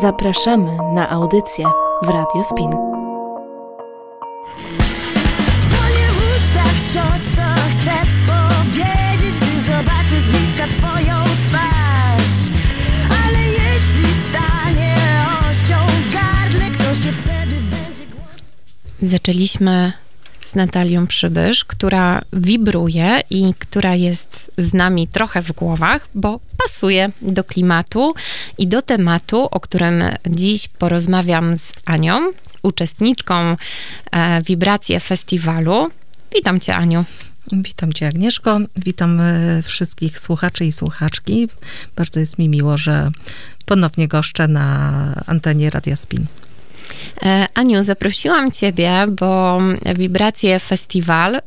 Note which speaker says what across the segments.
Speaker 1: Zapraszamy na audycję w Radio Spin.
Speaker 2: Płonie w ustach to, co chcę powiedzieć, gdy zobaczę z bliska twoją twarz. Ale jeśli stanie ością w gardle, kto się wtedy będzie?
Speaker 3: Zaczęliśmy Natalią Przybysz, która wibruje i która jest z nami trochę w głowach, bo pasuje do klimatu i do tematu, o którym dziś porozmawiam z Anią, uczestniczką e, Wibracje Festiwalu. Witam Cię, Aniu.
Speaker 4: Witam Cię, Agnieszko. Witam e, wszystkich słuchaczy i słuchaczki. Bardzo jest mi miło, że ponownie goszczę na antenie Radia Spin.
Speaker 3: E, Aniu, zaprosiłam Ciebie, bo Wibracje Festiwal e,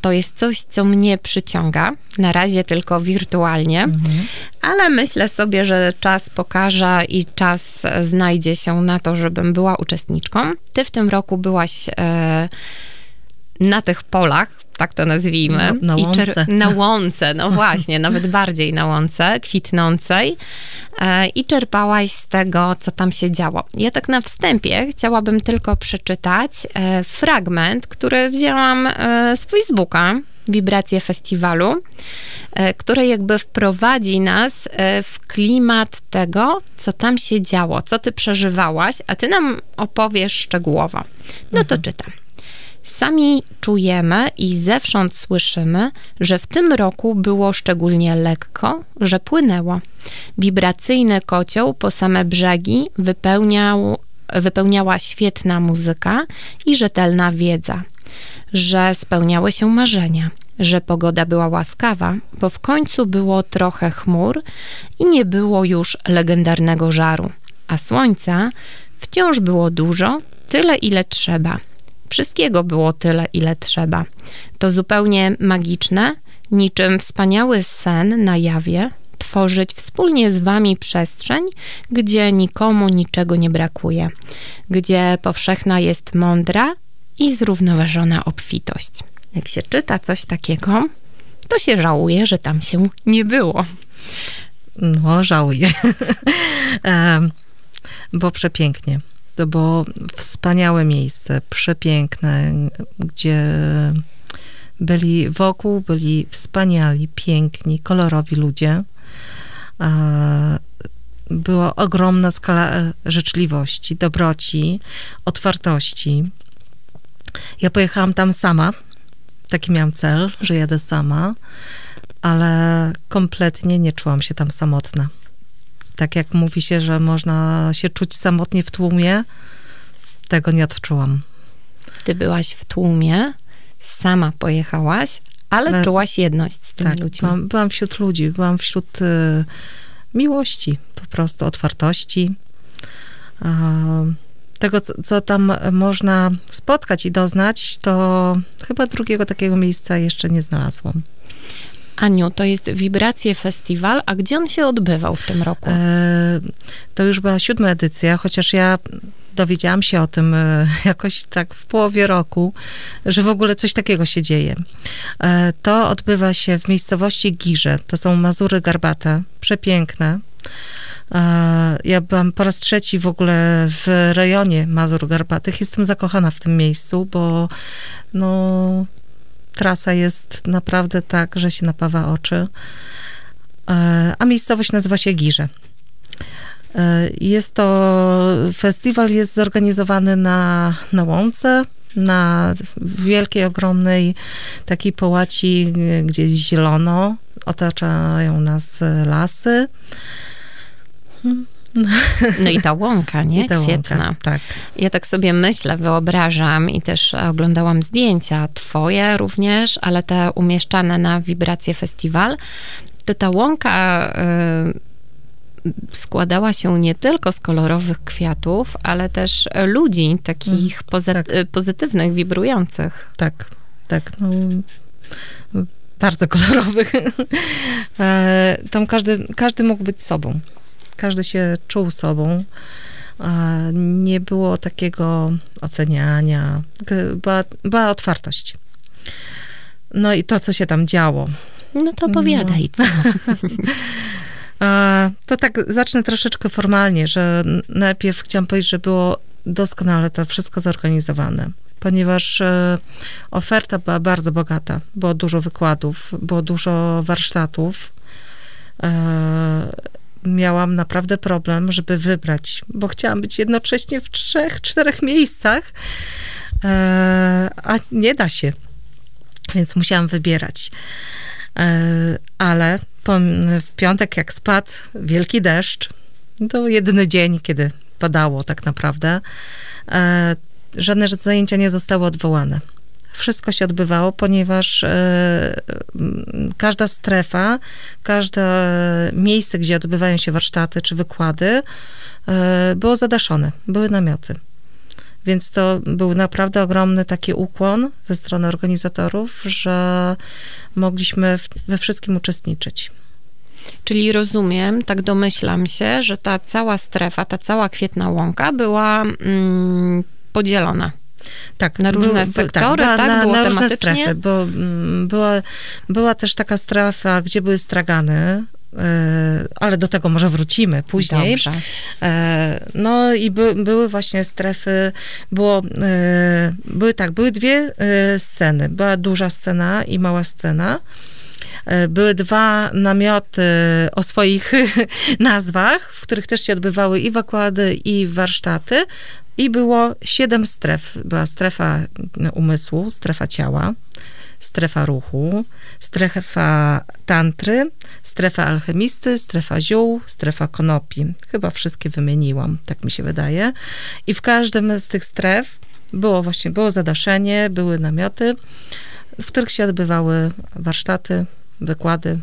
Speaker 3: to jest coś, co mnie przyciąga. Na razie tylko wirtualnie, ale myślę sobie, że czas pokaże i czas znajdzie się na to, żebym była uczestniczką. Ty w tym roku byłaś e, na tych polach, tak to nazwijmy.
Speaker 4: Na- na
Speaker 3: I
Speaker 4: łące.
Speaker 3: na łące, no właśnie, nawet bardziej na łące, kwitnącej. E, I czerpałaś z tego, co tam się działo. Ja tak na wstępie chciałabym tylko przeczytać e, fragment, który wzięłam e, z Facebooka, Wibracje Festiwalu, e, które jakby wprowadzi nas e, w klimat tego, co tam się działo, co ty przeżywałaś, a ty nam opowiesz szczegółowo. No to czytam. Sami czujemy i zewsząd słyszymy, że w tym roku było szczególnie lekko, że płynęło. Wibracyjny kocioł po same brzegi wypełniał, wypełniała świetna muzyka i rzetelna wiedza, że spełniały się marzenia, że pogoda była łaskawa, bo w końcu było trochę chmur i nie było już legendarnego żaru, a słońca wciąż było dużo, tyle ile trzeba. Wszystkiego było tyle, ile trzeba. To zupełnie magiczne, niczym wspaniały sen na jawie, tworzyć wspólnie z wami przestrzeń, gdzie nikomu niczego nie brakuje, gdzie powszechna jest mądra i zrównoważona obfitość. Jak się czyta coś takiego, to się żałuje, że tam się nie było.
Speaker 4: No, żałuję. Bo przepięknie. To było wspaniałe miejsce, przepiękne, gdzie byli wokół, byli wspaniali, piękni, kolorowi ludzie. Była ogromna skala e, życzliwości, dobroci, otwartości. Ja pojechałam tam sama. Taki miałam cel, że jadę sama, ale kompletnie nie czułam się tam samotna. Tak jak mówi się, że można się czuć samotnie w tłumie, tego nie odczułam.
Speaker 3: Ty byłaś w tłumie, sama pojechałaś, ale
Speaker 4: Ale-
Speaker 3: czułaś jedność z tymi
Speaker 4: Tak,
Speaker 3: ludźmi.
Speaker 4: byłam, byłam wśród ludzi, byłam wśród y, miłości, po prostu otwartości. Tego, co, co tam można spotkać i doznać, to chyba drugiego takiego miejsca jeszcze nie znalazłam.
Speaker 3: Aniu, to jest Wibracje Festiwal, a gdzie on się odbywał w tym roku?
Speaker 4: E, To już była siódma edycja, chociaż ja dowiedziałam się o tym e, jakoś tak w połowie roku, że w ogóle coś takiego się dzieje. E, To odbywa się w miejscowości Girze. To są Mazury Garbate, przepiękne. E, Ja byłam po raz trzeci w ogóle w rejonie Mazur Garbatych. Jestem zakochana w tym miejscu, bo no, trasa jest naprawdę tak, że się napawa oczy. E, A miejscowość nazywa się Girze. E, Jest to, festiwal jest zorganizowany na, na łące, na wielkiej, ogromnej takiej połaci, e, gdzie jest zielono, otaczają nas lasy.
Speaker 3: No i ta łąka, nie?
Speaker 4: I ta łąka. Tak.
Speaker 3: Ja tak sobie myślę, wyobrażam i też oglądałam zdjęcia twoje również, ale te umieszczane na Wibracje Festiwal. To ta łąka y, składała się nie tylko z kolorowych kwiatów, ale też ludzi takich poza-
Speaker 4: tak.
Speaker 3: y, pozytywnych, wibrujących.
Speaker 4: Tak, tak. No, bardzo kolorowych. E, Tam każdy, każdy mógł być sobą. Każdy się czuł sobą. E, Nie było takiego oceniania. Była, była otwartość. No i to, co się tam działo.
Speaker 3: No to opowiadaj, co?
Speaker 4: E, To tak zacznę troszeczkę formalnie, że najpierw chciałam powiedzieć, że było doskonale to wszystko zorganizowane, ponieważ e, oferta była bardzo bogata. Było dużo wykładów, było dużo warsztatów. Miałam naprawdę problem, żeby wybrać, bo chciałam być jednocześnie w trzech, czterech miejscach, e, a nie da się. Więc musiałam wybierać. E, Ale w piątek, jak spadł wielki deszcz, to jedyny dzień, kiedy padało tak naprawdę, e, żadne zajęcia nie zostały odwołane. Wszystko się odbywało, ponieważ e, każda strefa, każde miejsce, gdzie odbywają się warsztaty czy wykłady, e, było zadaszone, były namioty. Więc to był naprawdę ogromny taki ukłon ze strony organizatorów, że mogliśmy we wszystkim uczestniczyć.
Speaker 3: Czyli rozumiem, tak domyślam się, że ta cała strefa, ta cała kwietna łąka była mm, podzielona.
Speaker 4: Tak,
Speaker 3: Na różne
Speaker 4: był-
Speaker 3: sektory,
Speaker 4: była
Speaker 3: tak?
Speaker 4: Na, na różne strefy, bo mm, była, była też taka strefa, gdzie były stragany, e, ale do tego może wrócimy później.
Speaker 3: Dobrze.
Speaker 4: E, No i by, były właśnie strefy, było, e, były tak, były dwie sceny. Była duża scena i mała scena. Były dwa namioty o swoich nazwach, w których też się odbywały i wykłady, i warsztaty. I było siedem stref. Była strefa umysłu, strefa ciała, strefa ruchu, strefa tantry, strefa alchemisty, strefa ziół, strefa konopi. Chyba wszystkie wymieniłam, tak mi się wydaje. I w każdym z tych stref było właśnie, było zadaszenie, były namioty, w których się odbywały warsztaty, wykłady.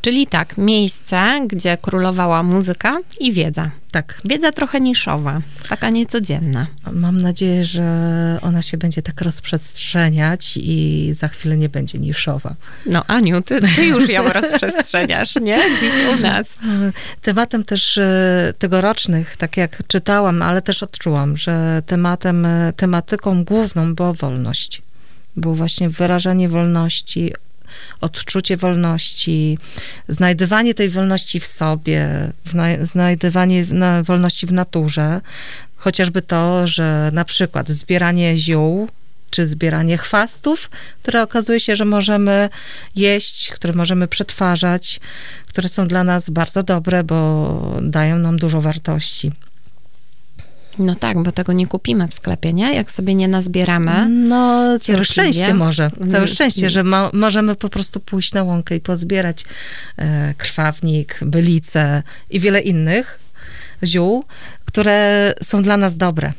Speaker 3: Czyli tak, miejsce, gdzie królowała muzyka i wiedza.
Speaker 4: Tak,
Speaker 3: Wiedza trochę niszowa, taka niecodzienna.
Speaker 4: mam nadzieję, że ona się będzie tak rozprzestrzeniać i za chwilę nie będzie niszowa.
Speaker 3: No Aniu, ty, ty już ją rozprzestrzeniasz, nie? Dziś u nas.
Speaker 4: Tematem też e, tegorocznych, tak jak czytałam, ale też odczułam, że tematem, e, tematyką główną była wolność. Było właśnie wyrażanie wolności, odczucie wolności, znajdywanie tej wolności w sobie, znajdywanie na, wolności w naturze. Chociażby to, że na przykład zbieranie ziół, czy zbieranie chwastów, które okazuje się, że możemy jeść, które możemy przetwarzać, które są dla nas bardzo dobre, bo dają nam dużo wartości.
Speaker 3: No tak, bo tego nie kupimy w sklepie, nie? Jak sobie nie nazbieramy.
Speaker 4: No, całe szczęście może. Całe
Speaker 3: Mm.
Speaker 4: szczęście, że mo- możemy po prostu pójść na łąkę i pozbierać e, krwawnik, bylicę i wiele innych ziół, które są dla nas dobre,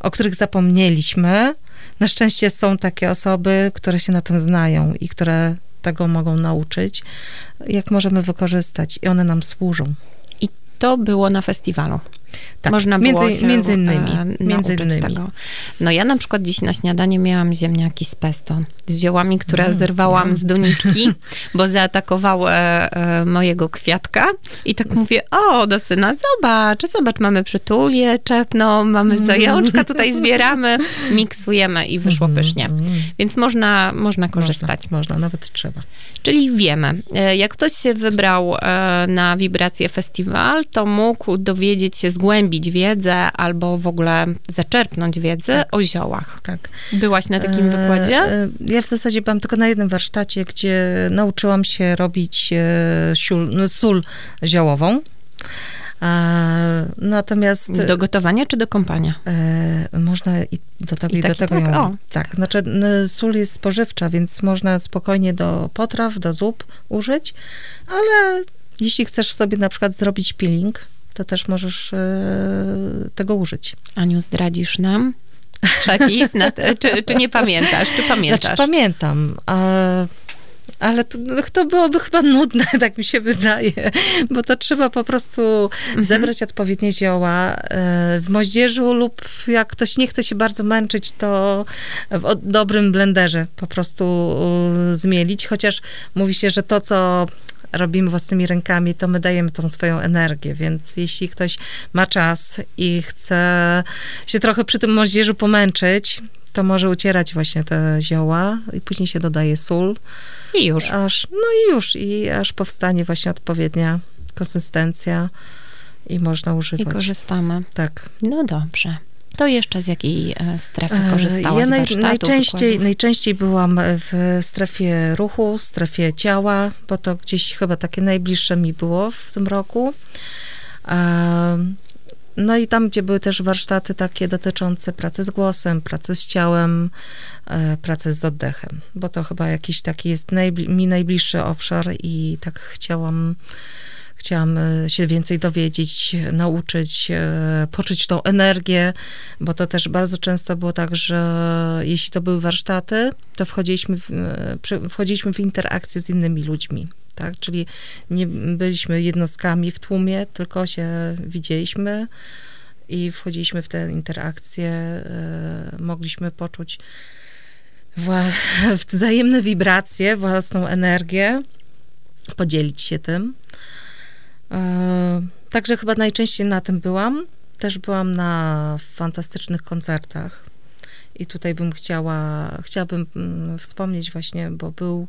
Speaker 4: o których zapomnieliśmy. Na szczęście są takie osoby, które się na tym znają i które tego mogą nauczyć, jak możemy wykorzystać i one nam służą.
Speaker 3: I to było na festiwalu.
Speaker 4: Tak,
Speaker 3: Można było
Speaker 4: między,
Speaker 3: się
Speaker 4: między innymi.
Speaker 3: e,
Speaker 4: między
Speaker 3: nauczyć
Speaker 4: innymi.
Speaker 3: tego. No ja na przykład dziś na śniadanie miałam ziemniaki z pesto, z ziołami, które
Speaker 4: Mm,
Speaker 3: zerwałam
Speaker 4: ja.
Speaker 3: z doniczki, bo zaatakowały e, mojego kwiatka i tak mówię, o, do syna, zobacz, zobacz, mamy przytulię czepną, mamy zajączka, tutaj zbieramy, miksujemy i wyszło pysznie. Więc można, można korzystać.
Speaker 4: Można, można, nawet trzeba.
Speaker 3: Czyli wiemy, e, jak ktoś się wybrał e, na Wibracje Festiwal, to mógł dowiedzieć się, zgłębić wiedzę albo w ogóle zaczerpnąć wiedzę o ziołach.
Speaker 4: Tak.
Speaker 3: Byłaś na takim
Speaker 4: E,
Speaker 3: wykładzie?
Speaker 4: e, Ja w zasadzie byłam tylko na jednym warsztacie, gdzie nauczyłam się robić e, siul, no, sól ziołową. E, Natomiast
Speaker 3: Do gotowania czy do kąpania?
Speaker 4: e, można i do tego
Speaker 3: I
Speaker 4: i,
Speaker 3: tak,
Speaker 4: do
Speaker 3: i
Speaker 4: tego
Speaker 3: tak,
Speaker 4: ją...
Speaker 3: o.
Speaker 4: Tak, znaczy sól jest spożywcza, więc można spokojnie do potraw, do zup użyć, ale jeśli chcesz sobie na przykład zrobić peeling, to też możesz e, tego użyć.
Speaker 3: Aniu, zdradzisz nam przepis? Na te, czy, czy nie pamiętasz? Czy pamiętasz?
Speaker 4: Znaczy pamiętam, ale to, to byłoby chyba nudne, tak mi się wydaje, bo to trzeba po prostu
Speaker 3: Mhm.
Speaker 4: zebrać odpowiednie zioła e, w moździerzu lub jak ktoś nie chce się bardzo męczyć, to w dobrym blenderze po prostu zmielić, chociaż mówi się, że to, co robimy własnymi rękami, to my dajemy tą swoją energię, więc jeśli ktoś ma czas i chce się trochę przy tym moździerzu pomęczyć, to może ucierać właśnie te zioła i później się dodaje sól,
Speaker 3: I już.
Speaker 4: aż, no i już, i aż powstanie właśnie odpowiednia konsystencja i można
Speaker 3: I
Speaker 4: używać.
Speaker 3: korzystamy.
Speaker 4: tak.
Speaker 3: No dobrze. To jeszcze z jakiej e, strefy
Speaker 4: E,
Speaker 3: korzystałaś
Speaker 4: Ja naj, najczęściej,
Speaker 3: wykładów?
Speaker 4: najczęściej byłam w strefie ruchu, strefie ciała, bo to gdzieś chyba takie najbliższe mi było w tym roku. E, No i tam, gdzie były też warsztaty takie dotyczące pracy z głosem, pracy z ciałem, e, pracy z oddechem, bo to chyba jakiś taki jest najbli- mi najbliższy obszar i tak chciałam chciałam e, się więcej dowiedzieć, nauczyć, e, poczuć tą energię, bo to też bardzo często było tak, że jeśli to były warsztaty, to wchodziliśmy w, e, wchodziliśmy w interakcję z innymi ludźmi. Tak? Czyli nie byliśmy jednostkami w tłumie, tylko się widzieliśmy i wchodziliśmy w te interakcje, e, mogliśmy poczuć wła- wzajemne wibracje, własną energię, podzielić się tym. E, Także chyba najczęściej na tym byłam. Też byłam na fantastycznych koncertach. I tutaj bym chciała, chciałabym mm, wspomnieć właśnie, bo był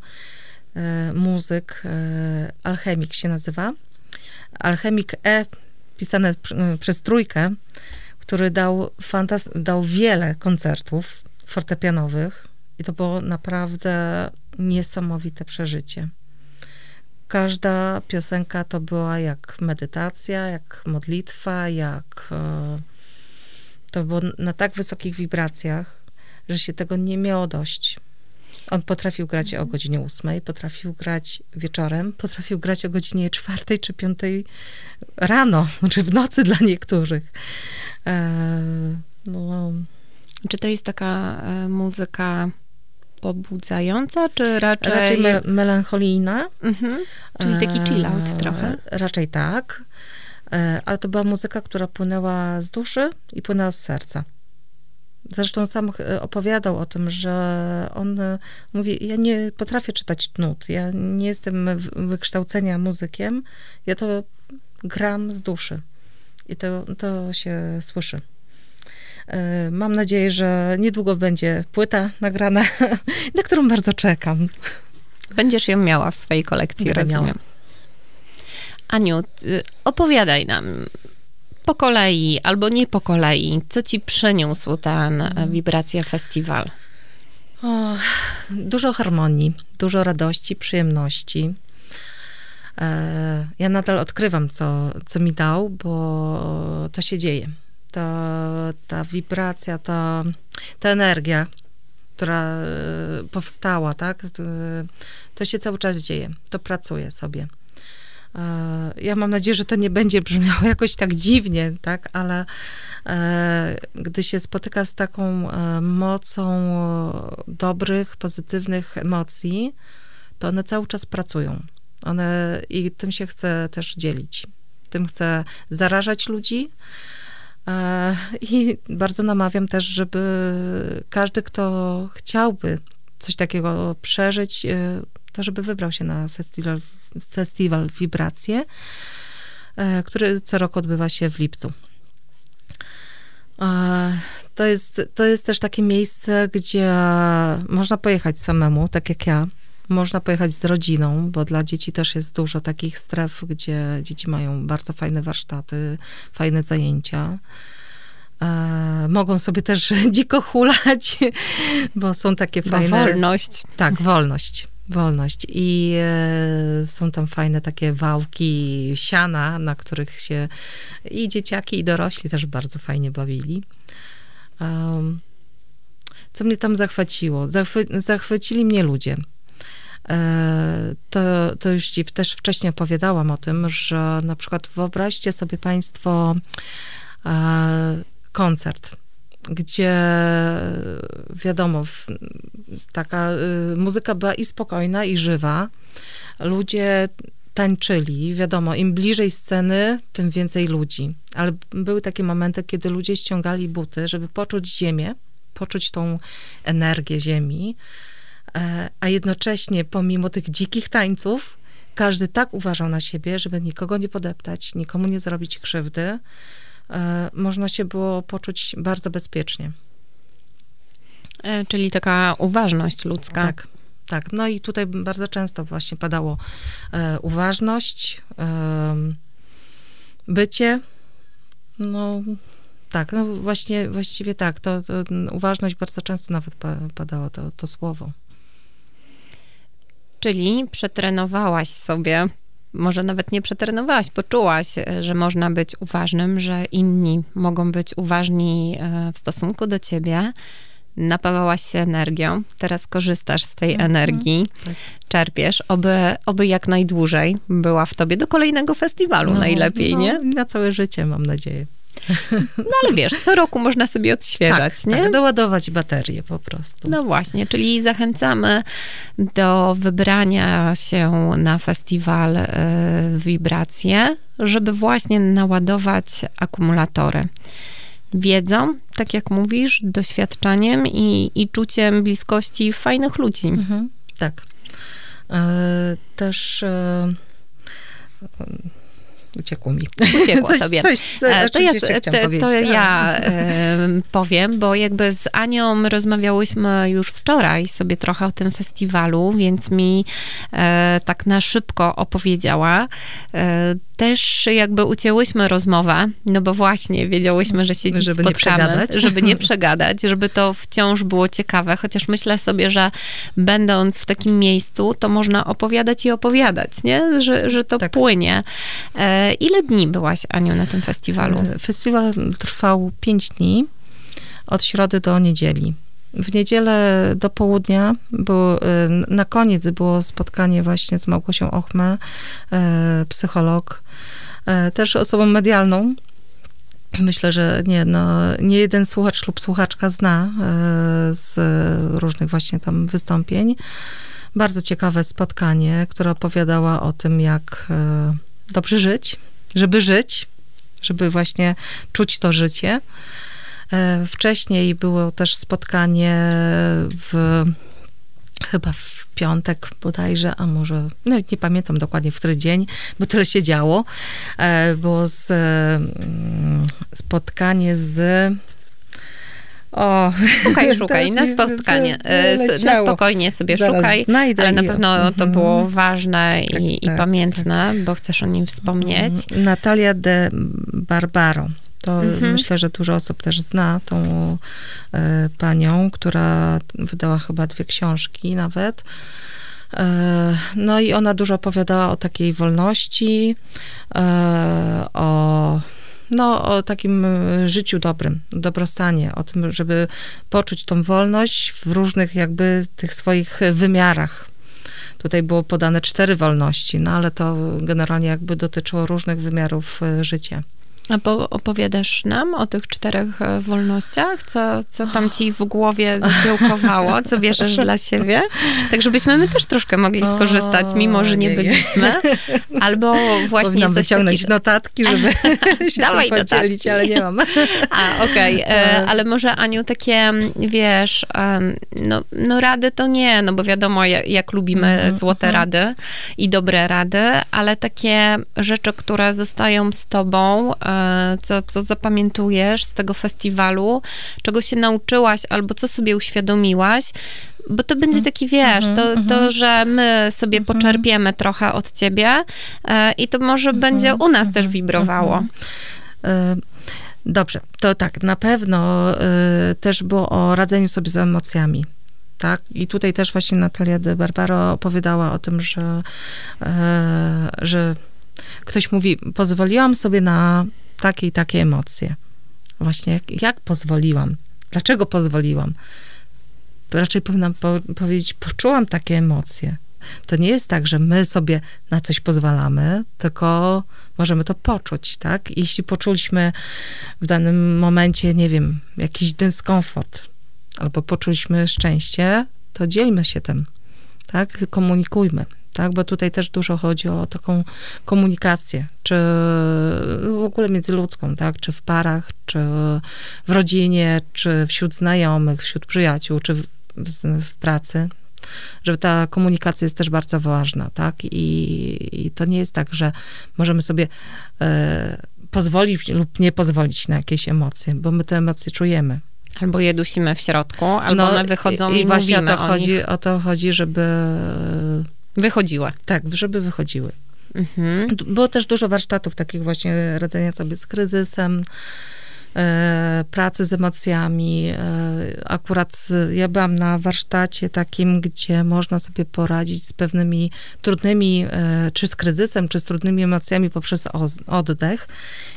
Speaker 4: e, muzyk, e, Alchemik się nazywa. Alchemik E, pisane pr- przez trójkę, który dał, dał wiele koncertów fortepianowych i to było naprawdę niesamowite przeżycie. Każda piosenka to była jak medytacja, jak modlitwa, jak e, to było na tak wysokich wibracjach, że się tego nie miało dość. On potrafił grać o godzinie ósmej, potrafił grać wieczorem, potrafił grać o godzinie czwartej czy piątej rano, czy w nocy dla niektórych. E, no,
Speaker 3: Czy to jest taka e, muzyka pobudzająca, czy raczej...
Speaker 4: raczej me- melancholijna.
Speaker 3: Mhm. Czyli taki chill out
Speaker 4: E,
Speaker 3: trochę.
Speaker 4: Raczej tak. E, Ale to była muzyka, która płynęła z duszy i płynęła z serca. Zresztą sam e, opowiadał o tym, że on e, mówi, ja nie potrafię czytać nut, ja nie jestem wykształcenia muzykiem, ja to gram z duszy. I to, to się słyszy. E, Mam nadzieję, że niedługo będzie płyta nagrana, na którą bardzo czekam.
Speaker 3: Będziesz ją miała w swojej kolekcji,
Speaker 4: Będę
Speaker 3: rozumiem.
Speaker 4: miała.
Speaker 3: Aniu, ty opowiadaj nam po kolei albo nie po kolei, co ci przyniósł ten
Speaker 4: Mhm.
Speaker 3: e, Wibracja Festiwal?
Speaker 4: O, dużo harmonii, dużo radości, przyjemności. E, Ja nadal odkrywam, co, co mi dał, bo to się dzieje. Ta, ta wibracja, ta, ta energia, która e, powstała, tak? To- To się cały czas dzieje. To pracuje sobie. E, Ja mam nadzieję, że to nie będzie brzmiało jakoś tak dziwnie, tak? Ale e, gdy się spotyka z taką e, mocą e, dobrych, pozytywnych emocji, to one cały czas pracują. One i tym się chcę też dzielić. Tym chcę zarażać ludzi. E, I bardzo namawiam też, żeby każdy, kto chciałby coś takiego przeżyć, e, to żeby wybrał się na festiwal, festiwal Wibracje, e, który co roku odbywa się w lipcu. To jest, to jest też takie miejsce, gdzie można pojechać samemu, tak jak ja. Można pojechać z rodziną, bo dla dzieci też jest dużo takich stref, gdzie dzieci mają bardzo fajne warsztaty, fajne zajęcia. E, mogą sobie też dziko hulać, bo są takie
Speaker 3: Bo
Speaker 4: fajne.
Speaker 3: wolność.
Speaker 4: Tak, wolność. Wolność. I e, są tam fajne takie wałki siana, na których się i dzieciaki, i dorośli też bardzo fajnie bawili. Um, co mnie tam zachwyciło? Zachwy- zachwycili mnie ludzie. E, To, to już ci też wcześniej opowiadałam o tym, że na przykład wyobraźcie sobie Państwo e, koncert, gdzie wiadomo, taka y, muzyka była i spokojna, i żywa. Ludzie tańczyli, wiadomo, im bliżej sceny, tym więcej ludzi. Ale były takie momenty, kiedy ludzie ściągali buty, żeby poczuć ziemię, poczuć tą energię ziemi, a jednocześnie pomimo tych dzikich tańców, każdy tak uważał na siebie, żeby nikogo nie podeptać, nikomu nie zrobić krzywdy. E, Można się było poczuć bardzo bezpiecznie.
Speaker 3: E, Czyli taka uważność ludzka.
Speaker 4: Tak, tak. No i tutaj bardzo często właśnie padało e, uważność, e, bycie, no tak, no właśnie, właściwie tak, to, to uważność bardzo często nawet pa, padało to, to słowo.
Speaker 3: Czyli przetrenowałaś sobie, może nawet nie przetrenowałaś, poczułaś, że można być uważnym, że inni mogą być uważni e, w stosunku do ciebie. Napawałaś się energią, teraz korzystasz z tej
Speaker 4: Mhm,
Speaker 3: energii,
Speaker 4: tak.
Speaker 3: czerpiesz, oby, oby jak najdłużej była w tobie do kolejnego festiwalu najlepiej,
Speaker 4: no,
Speaker 3: nie?
Speaker 4: Na całe życie, mam nadzieję.
Speaker 3: No ale wiesz, co roku można sobie odświeżać,
Speaker 4: tak,
Speaker 3: nie?
Speaker 4: tak, doładować baterię po prostu.
Speaker 3: No właśnie, czyli zachęcamy do wybrania się na festiwal y, Wibracje, żeby właśnie naładować akumulatory. Wiedzą, tak jak mówisz, doświadczaniem i, i czuciem bliskości fajnych ludzi.
Speaker 4: Mhm, tak. E, też e, uciekło mi.
Speaker 3: Uciekło
Speaker 4: coś,
Speaker 3: tobie.
Speaker 4: Coś, coś,
Speaker 3: To to,
Speaker 4: chciałam
Speaker 3: to
Speaker 4: powiedzieć.
Speaker 3: ja e, powiem, bo jakby z Anią rozmawiałyśmy już wczoraj sobie trochę o tym festiwalu, więc mi e, tak na szybko opowiedziała. E, też jakby ucięłyśmy rozmowę, no bo właśnie wiedziałyśmy, że się dziś
Speaker 4: Żeby nie
Speaker 3: spotkamy,
Speaker 4: przegadać.
Speaker 3: żeby nie przegadać, żeby to wciąż było ciekawe, chociaż myślę sobie, że będąc w takim miejscu, to można opowiadać i opowiadać, nie? Że, że to
Speaker 4: Tak.
Speaker 3: płynie. E, ile dni byłaś, Aniu, na tym festiwalu?
Speaker 4: E, Festiwal trwał pięć dni, od środy do niedzieli. W niedzielę do południa, było, e, na koniec było spotkanie właśnie z Małgosią Ochmę, e, psycholog, też osobą medialną. Myślę, że nie, no, nie jeden słuchacz lub słuchaczka zna z różnych właśnie tam wystąpień. Bardzo ciekawe spotkanie, które opowiadała o tym, jak dobrze żyć, żeby żyć, żeby właśnie czuć to życie. E, Wcześniej było też spotkanie w chyba w piątek bodajże, a może, no nie pamiętam dokładnie w który dzień, bo tyle się działo. E, Było z, mm, spotkanie z o,
Speaker 3: Szukaj, szukaj, na spotkanie. s- Na spokojnie sobie
Speaker 4: Zaraz
Speaker 3: szukaj,
Speaker 4: znajdę
Speaker 3: ale na
Speaker 4: i-
Speaker 3: pewno to
Speaker 4: Mhm.
Speaker 3: było ważne
Speaker 4: Tak,
Speaker 3: i, i
Speaker 4: tak,
Speaker 3: pamiętne, bo chcesz o nim wspomnieć.
Speaker 4: Natalia de Barbaro. To
Speaker 3: Mhm.
Speaker 4: myślę, że dużo osób też zna tą e, panią, która wydała chyba dwie książki nawet. E, no i ona dużo opowiadała o takiej wolności, e, o, no, o takim e, życiu dobrym, dobrostanie, o tym, żeby poczuć tą wolność w różnych jakby tych swoich wymiarach. Tutaj było podane cztery wolności, no ale to generalnie jakby dotyczyło różnych wymiarów e, życia.
Speaker 3: A po, opowiadasz nam o tych czterech e, wolnościach? Co, co tam ci w głowie zakiełkowało? Co bierzesz dla siebie? Tak, żebyśmy my też troszkę mogli skorzystać, mimo że nie
Speaker 4: Ojej.
Speaker 3: byliśmy. Albo właśnie
Speaker 4: Powinnam
Speaker 3: coś
Speaker 4: wyciągnąć
Speaker 3: takiego...
Speaker 4: notatki, żeby się
Speaker 3: Dawaj
Speaker 4: podzielić,
Speaker 3: notatki.
Speaker 4: ale nie mam.
Speaker 3: A, okej, e, ale może Aniu, takie, wiesz, em, no, no rady to nie, no bo wiadomo, jak, jak lubimy
Speaker 4: Mhm,
Speaker 3: złote
Speaker 4: mhm.
Speaker 3: rady i dobre rady, ale takie rzeczy, które zostają z tobą, e, co, co zapamiętujesz z tego festiwalu, czego się nauczyłaś albo co sobie uświadomiłaś, bo to będzie taki, wiesz, to, to że my sobie poczerpiemy trochę od ciebie e, i to może będzie u nas też wibrowało.
Speaker 4: E, Dobrze, to tak, na pewno e, też było o radzeniu sobie z emocjami. Tak? I tutaj też właśnie Natalia de Barbaro opowiadała o tym, że, że ktoś mówi, pozwoliłam sobie na takie i takie emocje. Właśnie, jak, jak pozwoliłam? Dlaczego pozwoliłam? Raczej powinnam po, powiedzieć, poczułam takie emocje. To nie jest tak, że my sobie na coś pozwalamy, tylko możemy to poczuć, tak? Jeśli poczuliśmy w danym momencie, nie wiem, jakiś dyskomfort, albo poczuliśmy szczęście, to dzielmy się tym, tak? Komunikujmy, tak? Bo tutaj też dużo chodzi o taką komunikację, czy w ogóle międzyludzką, tak? Czy w parach, czy w rodzinie, czy wśród znajomych, wśród przyjaciół, czy w, w, pracy, że ta komunikacja jest też bardzo ważna, tak? I, i to nie jest tak, że możemy sobie e, pozwolić lub nie pozwolić na jakieś emocje, bo my te emocje czujemy.
Speaker 3: Albo je dusimy w środku, albo one wychodzą i,
Speaker 4: i właśnie o to, chodzi,
Speaker 3: nich.
Speaker 4: o to chodzi, żeby
Speaker 3: Wychodziły.
Speaker 4: tak, żeby wychodziły.
Speaker 3: Mhm.
Speaker 4: Było też dużo warsztatów takich właśnie radzenia sobie z kryzysem, e, pracy z emocjami. E, akurat e, ja byłam na warsztacie takim, gdzie można sobie poradzić z pewnymi trudnymi, e, czy z kryzysem, czy z trudnymi emocjami poprzez oz- oddech.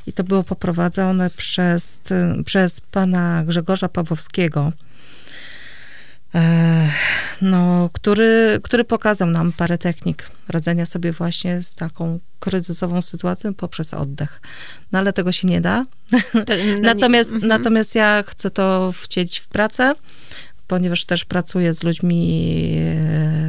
Speaker 4: I to było poprowadzone przez, t- przez pana Grzegorza Pawłowskiego. No, który, który pokazał nam parę technik radzenia sobie właśnie z taką kryzysową sytuacją poprzez oddech. No ale tego się nie da.
Speaker 3: To- no,
Speaker 4: Natomiast,
Speaker 3: nie- mhm.
Speaker 4: natomiast ja chcę to wcielić w pracę, ponieważ też pracuję z ludźmi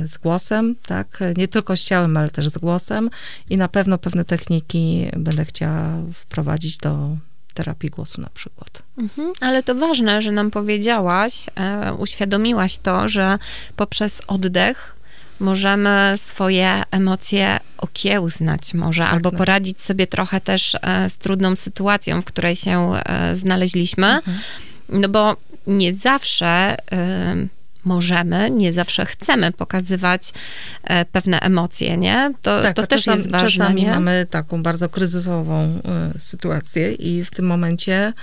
Speaker 4: e, z głosem, tak? Nie tylko z ciałem, ale też z głosem i na pewno pewne techniki będę chciała wprowadzić do terapii głosu na przykład.
Speaker 3: Mhm, ale to ważne, że nam powiedziałaś, e, uświadomiłaś to, że poprzez oddech możemy swoje emocje okiełznać może, albo
Speaker 4: tak.
Speaker 3: poradzić sobie trochę też e, z trudną sytuacją, w której się e, znaleźliśmy.
Speaker 4: Mhm.
Speaker 3: No bo nie zawsze y, możemy, nie zawsze chcemy pokazywać e, pewne emocje, nie? To,
Speaker 4: Tak,
Speaker 3: to też
Speaker 4: czasam,
Speaker 3: jest ważne,
Speaker 4: Czasami
Speaker 3: nie?
Speaker 4: mamy taką bardzo kryzysową y, sytuację i w tym momencie,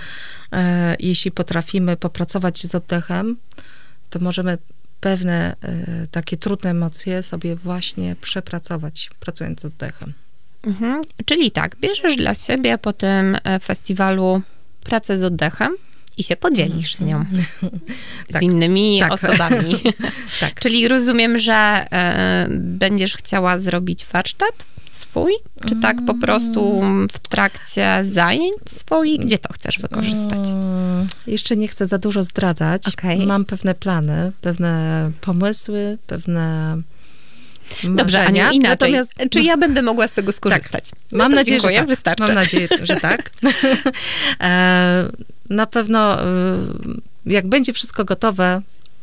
Speaker 4: e, jeśli potrafimy popracować z oddechem, to możemy pewne e, takie trudne emocje sobie właśnie przepracować, pracując z oddechem.
Speaker 3: Mhm. Czyli tak, bierzesz dla siebie po tym e, festiwalu pracę z oddechem i się podzielisz z nią, z
Speaker 4: Tak,
Speaker 3: innymi
Speaker 4: tak.
Speaker 3: osobami.
Speaker 4: Tak.
Speaker 3: Czyli rozumiem, że e, będziesz chciała zrobić warsztat swój, czy tak po prostu w trakcie zajęć swoich? Gdzie to chcesz wykorzystać?
Speaker 4: Mm, Jeszcze nie chcę za dużo zdradzać.
Speaker 3: Okej.
Speaker 4: Mam pewne plany, pewne pomysły, pewne
Speaker 3: Dobrze,
Speaker 4: marzenia.
Speaker 3: Aniu, inaczej.
Speaker 4: Natomiast
Speaker 3: Czy ja będę mogła z tego skorzystać? No
Speaker 4: Mam nadzieję,
Speaker 3: dziękuję,
Speaker 4: że tak.
Speaker 3: wystarczy.
Speaker 4: Mam nadzieję, że tak. E, Na pewno, e, jak będzie wszystko gotowe,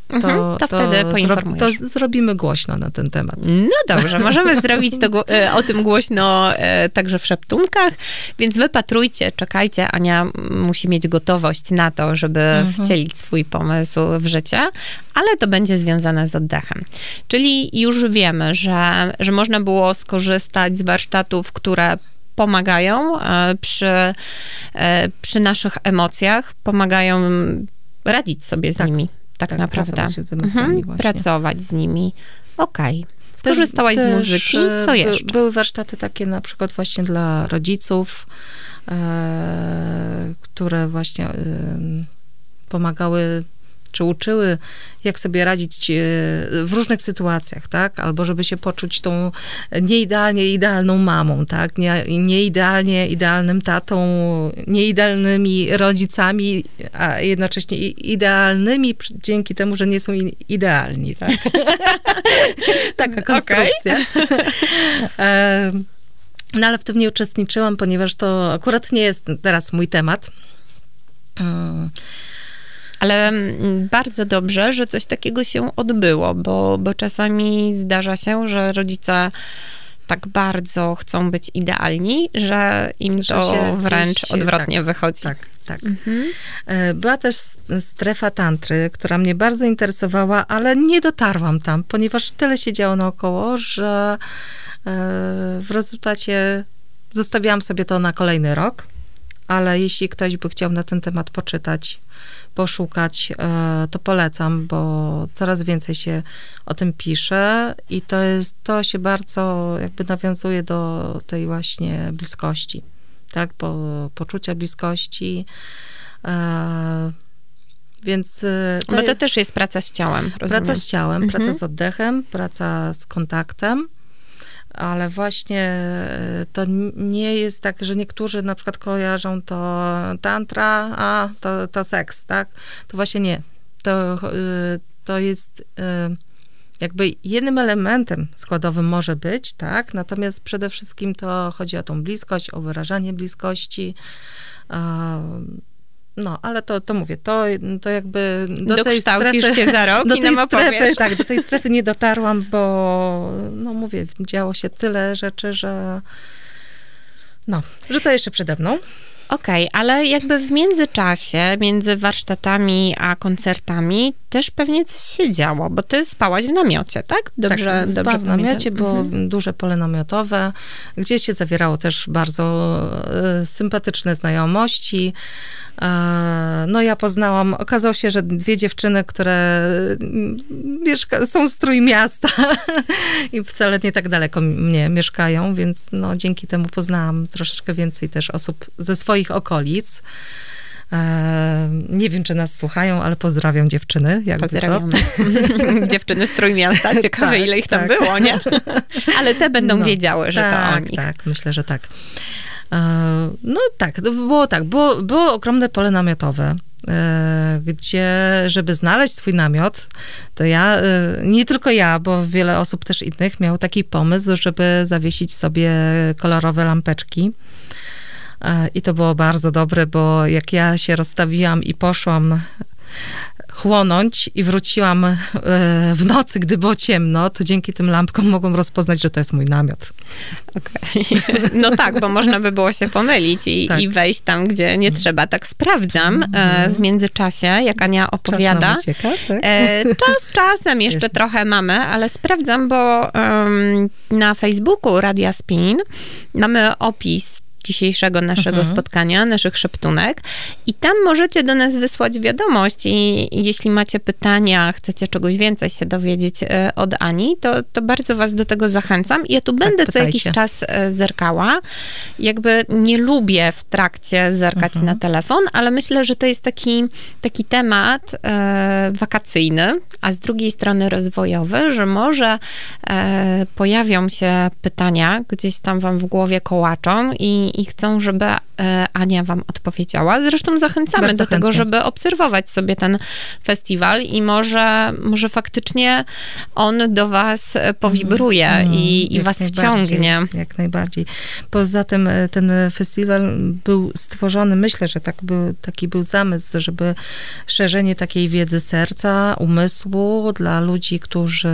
Speaker 4: to,
Speaker 3: Mhm, to wtedy
Speaker 4: zro-
Speaker 3: poinformujesz.
Speaker 4: to zrobimy głośno na ten temat.
Speaker 3: No dobrze, możemy zrobić to, e, o tym głośno e, także w szeptunkach, więc wypatrujcie, czekajcie. Ania musi mieć gotowość na to, żeby wcielić swój pomysł w życie, ale to będzie związane z oddechem. Czyli już wiemy, że, że można było skorzystać z warsztatów, które pomagają e, przy, przy naszych emocjach, pomagają radzić sobie z
Speaker 4: Tak.
Speaker 3: nimi, tak,
Speaker 4: Tak,
Speaker 3: naprawdę.
Speaker 4: z
Speaker 3: Mhm. Pracować z nimi. Okej. Skorzystałaś z
Speaker 4: Też,
Speaker 3: muzyki,
Speaker 4: e,
Speaker 3: co
Speaker 4: by-
Speaker 3: jeszcze?
Speaker 4: Były warsztaty takie na przykład właśnie dla rodziców, e, które właśnie e, pomagały czy uczyły, jak sobie radzić e, w różnych sytuacjach, tak? Albo żeby się poczuć tą nieidealnie idealną mamą, tak? Nie, nieidealnie idealnym tatą, nieidealnymi rodzicami, a jednocześnie idealnymi dzięki temu, że nie są idealni, tak? Taka konstrukcja. No ale w tym nie uczestniczyłam, ponieważ to akurat nie jest teraz mój temat.
Speaker 3: Ale mm, bardzo dobrze, że coś takiego się odbyło, bo, bo czasami zdarza się, że rodzice tak bardzo chcą być idealni, że im
Speaker 4: Że
Speaker 3: to wręcz
Speaker 4: gdzieś-
Speaker 3: odwrotnie
Speaker 4: tak,
Speaker 3: wychodzi.
Speaker 4: Tak, tak.
Speaker 3: Mhm.
Speaker 4: E, Była też strefa tantry, która mnie bardzo interesowała, ale nie dotarłam tam, ponieważ tyle się działo naokoło, że e, w rezultacie zostawiłam sobie to na kolejny rok. Ale jeśli ktoś by chciał na ten temat poczytać, poszukać, e, to polecam, bo coraz więcej się o tym pisze i to jest, to się bardzo jakby nawiązuje do tej właśnie bliskości, tak, po, poczucia bliskości. E, więc e,
Speaker 3: Bo to też jest praca z ciałem, rozumiem.
Speaker 4: praca z ciałem,
Speaker 3: Mhm.
Speaker 4: praca z oddechem, praca z kontaktem. Ale właśnie e, to nie jest tak, że niektórzy na przykład kojarzą to tantra, a to, to seks, tak? To właśnie nie. To, e, to jest e, jakby jednym elementem składowym może być, tak? Natomiast przede wszystkim to chodzi o tą bliskość, o wyrażanie bliskości. No, ale to, to mówię, to, to jakby do tej strefy,
Speaker 3: się za rok
Speaker 4: do tej strefy, tak, do tej strefy nie dotarłam, bo no mówię, działo się tyle rzeczy, że no, że to jeszcze przede mną.
Speaker 3: Okej, ale jakby w międzyczasie, między warsztatami a koncertami, też pewnie coś się działo, bo ty spałaś w namiocie, tak?
Speaker 4: Dobrze, tak, dobrze w namiocie, było
Speaker 3: Mhm.
Speaker 4: duże pole namiotowe, gdzie się zawierało też bardzo e, sympatyczne znajomości. E, No ja poznałam, okazało się, że dwie dziewczyny, które mm, mieszka, są z Trójmiasta i wcale nie tak daleko mnie mieszkają, więc no dzięki temu poznałam troszeczkę więcej też osób ze swoich okolic. E, Nie wiem, czy nas słuchają, ale pozdrawiam dziewczyny. Jakby.
Speaker 3: Pozdrawiamy. Dziewczyny z Trójmiasta, ciekawe
Speaker 4: Tak,
Speaker 3: ile ich tam
Speaker 4: tak.
Speaker 3: było, nie? Ale te będą
Speaker 4: No,
Speaker 3: wiedziały, że
Speaker 4: tak,
Speaker 3: to oni.
Speaker 4: Tak, myślę, że tak. E, No tak, było tak, było, było ogromne pole namiotowe, e, gdzie, żeby znaleźć swój namiot, to ja, e, nie tylko ja, bo wiele osób też innych miał taki pomysł, żeby zawiesić sobie kolorowe lampeczki. I to było bardzo dobre, bo jak ja się rozstawiłam i poszłam chłonąć i wróciłam e, w nocy, gdy było ciemno, to dzięki tym lampkom mogłam rozpoznać, że to jest mój namiot.
Speaker 3: Okej. No tak, bo można by było się pomylić i,
Speaker 4: Tak.
Speaker 3: i wejść tam, gdzie nie trzeba. Tak sprawdzam e, w międzyczasie, jak Ania
Speaker 4: Czas
Speaker 3: opowiada.
Speaker 4: nam ucieka, tak?
Speaker 3: E, czas czasem jeszcze trochę mamy, ale sprawdzam, bo em, na Facebooku Radia Spin mamy opis dzisiejszego naszego
Speaker 4: Mhm.
Speaker 3: spotkania, naszych szeptunek i tam możecie do nas wysłać wiadomość i jeśli macie pytania, chcecie czegoś więcej się dowiedzieć e, od Ani, to, to bardzo was do tego zachęcam. Ja tu będę co jakiś czas e, zerkała. Jakby nie lubię w trakcie zerkać
Speaker 4: Mhm.
Speaker 3: na telefon, ale myślę, że to jest taki, taki temat e, wakacyjny, a z drugiej strony rozwojowy, że może e, pojawią się pytania, gdzieś tam wam w głowie kołaczą i, i chcą, żeby e, Ania wam odpowiedziała. Zresztą zachęcamy
Speaker 4: Bardzo
Speaker 3: do tego,
Speaker 4: chętnie.
Speaker 3: żeby obserwować sobie ten festiwal i może, może faktycznie on do was e, powibruje
Speaker 4: Mm,
Speaker 3: i, i was wciągnie.
Speaker 4: Jak najbardziej. Poza tym e, ten festiwal był stworzony, myślę, że tak był, taki był zamysł, żeby szerzenie takiej wiedzy serca, umysłu dla ludzi, którzy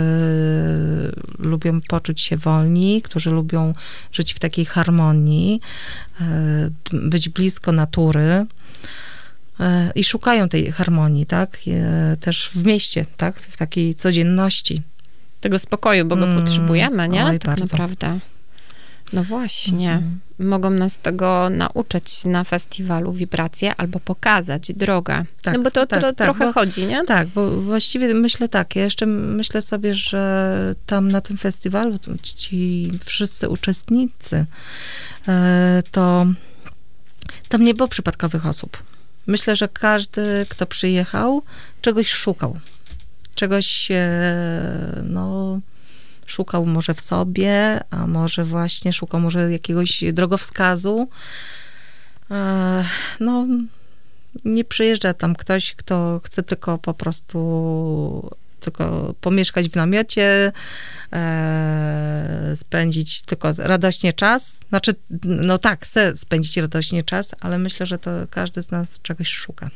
Speaker 4: lubią poczuć się wolni, którzy lubią żyć w takiej harmonii, być blisko natury. e, I szukają tej harmonii, tak? E, Też w mieście, tak? W takiej codzienności.
Speaker 3: Tego spokoju, bo go
Speaker 4: Mm,
Speaker 3: potrzebujemy, nie?
Speaker 4: oj,
Speaker 3: tak
Speaker 4: bardzo.
Speaker 3: naprawdę. No właśnie.
Speaker 4: Mhm.
Speaker 3: Mogą nas tego nauczyć na festiwalu Wibracje albo pokazać drogę.
Speaker 4: Tak,
Speaker 3: no bo to,
Speaker 4: tak,
Speaker 3: to
Speaker 4: tak,
Speaker 3: trochę
Speaker 4: bo-
Speaker 3: chodzi, nie?
Speaker 4: Tak, bo właściwie myślę tak, ja jeszcze myślę sobie, że tam na tym festiwalu ci wszyscy uczestnicy, e, to tam nie było przypadkowych osób. Myślę, że każdy, kto przyjechał, czegoś szukał. Czegoś, e, no, szukał może w sobie, a może właśnie szukał może jakiegoś drogowskazu. E, No, nie przyjeżdża tam ktoś, kto chce tylko po prostu tylko pomieszkać w namiocie, e, spędzić tylko radośnie czas. Znaczy, no tak, chcę spędzić radośnie czas, ale myślę, że to każdy z nas czegoś szuka.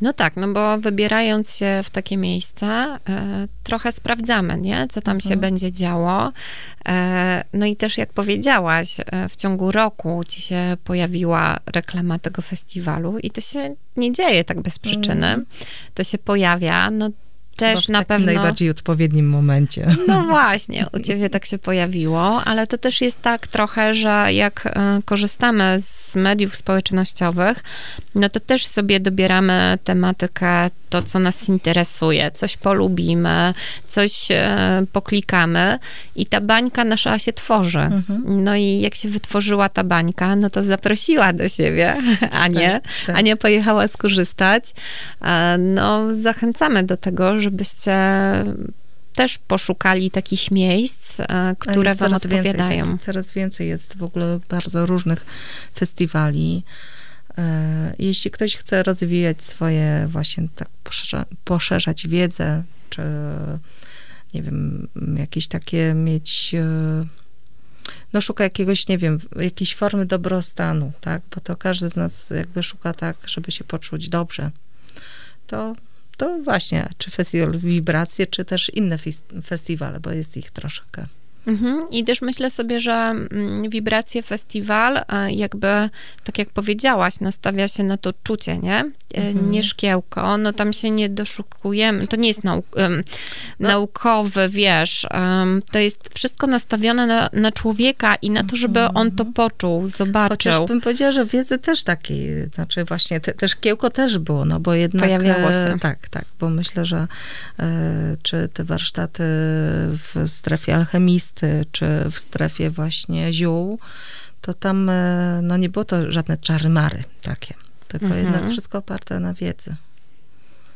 Speaker 3: No tak, no bo wybierając się w takie miejsce, e, trochę sprawdzamy, nie? Co tam się
Speaker 4: Mhm.
Speaker 3: będzie działo. E, no i też jak powiedziałaś, e, w ciągu roku ci się pojawiła reklama tego festiwalu i to się nie dzieje tak bez przyczyny.
Speaker 4: Mhm.
Speaker 3: To się pojawia, no też
Speaker 4: w
Speaker 3: na pewno...
Speaker 4: najbardziej odpowiednim momencie.
Speaker 3: No właśnie, u ciebie tak się pojawiło, ale to też jest tak trochę, że jak e, korzystamy z mediów społecznościowych, no to też sobie dobieramy tematykę, to co nas interesuje, coś polubimy, coś e, poklikamy i ta bańka nasza się tworzy.
Speaker 4: Mhm.
Speaker 3: No i jak się wytworzyła ta bańka, no to zaprosiła do siebie Anię.
Speaker 4: Tak, tak.
Speaker 3: Ania pojechała skorzystać. E, No, zachęcamy do tego, żebyście też poszukali takich miejsc, e, które wam
Speaker 4: coraz więcej
Speaker 3: odpowiadają.
Speaker 4: takich- coraz więcej jest w ogóle bardzo różnych festiwali. E, Jeśli ktoś chce rozwijać swoje, właśnie tak poszerza, poszerzać wiedzę, czy nie wiem, jakieś takie mieć, e, no szuka jakiegoś, nie wiem, jakiejś formy dobrostanu, tak? Bo to każdy z nas jakby szuka tak, żeby się poczuć dobrze. To, to właśnie, czy festiwal Wibracje, czy też inne festiwale, bo jest ich troszkę.
Speaker 3: Mhm. I też myślę sobie, że mm, Wibracje Festiwal e, jakby, tak jak powiedziałaś, nastawia się na to czucie, nie? E, Nie szkiełko, no tam się nie doszukujemy, to nie jest nauk, em, naukowy, wiesz, em, to jest wszystko nastawione na, na człowieka i na to, żeby on to poczuł, zobaczył.
Speaker 4: Chociaż bym powiedziała, że wiedzy też takiej, znaczy właśnie te, też kiełko też było, no bo jednak...
Speaker 3: Pojawiało się.
Speaker 4: e, Tak, tak, bo myślę, że e, czy te warsztaty w strefie czy w strefie właśnie ziół, to tam e, no nie było to żadne czary-mary takie, tylko
Speaker 3: Mhm.
Speaker 4: jednak wszystko oparte na wiedzy.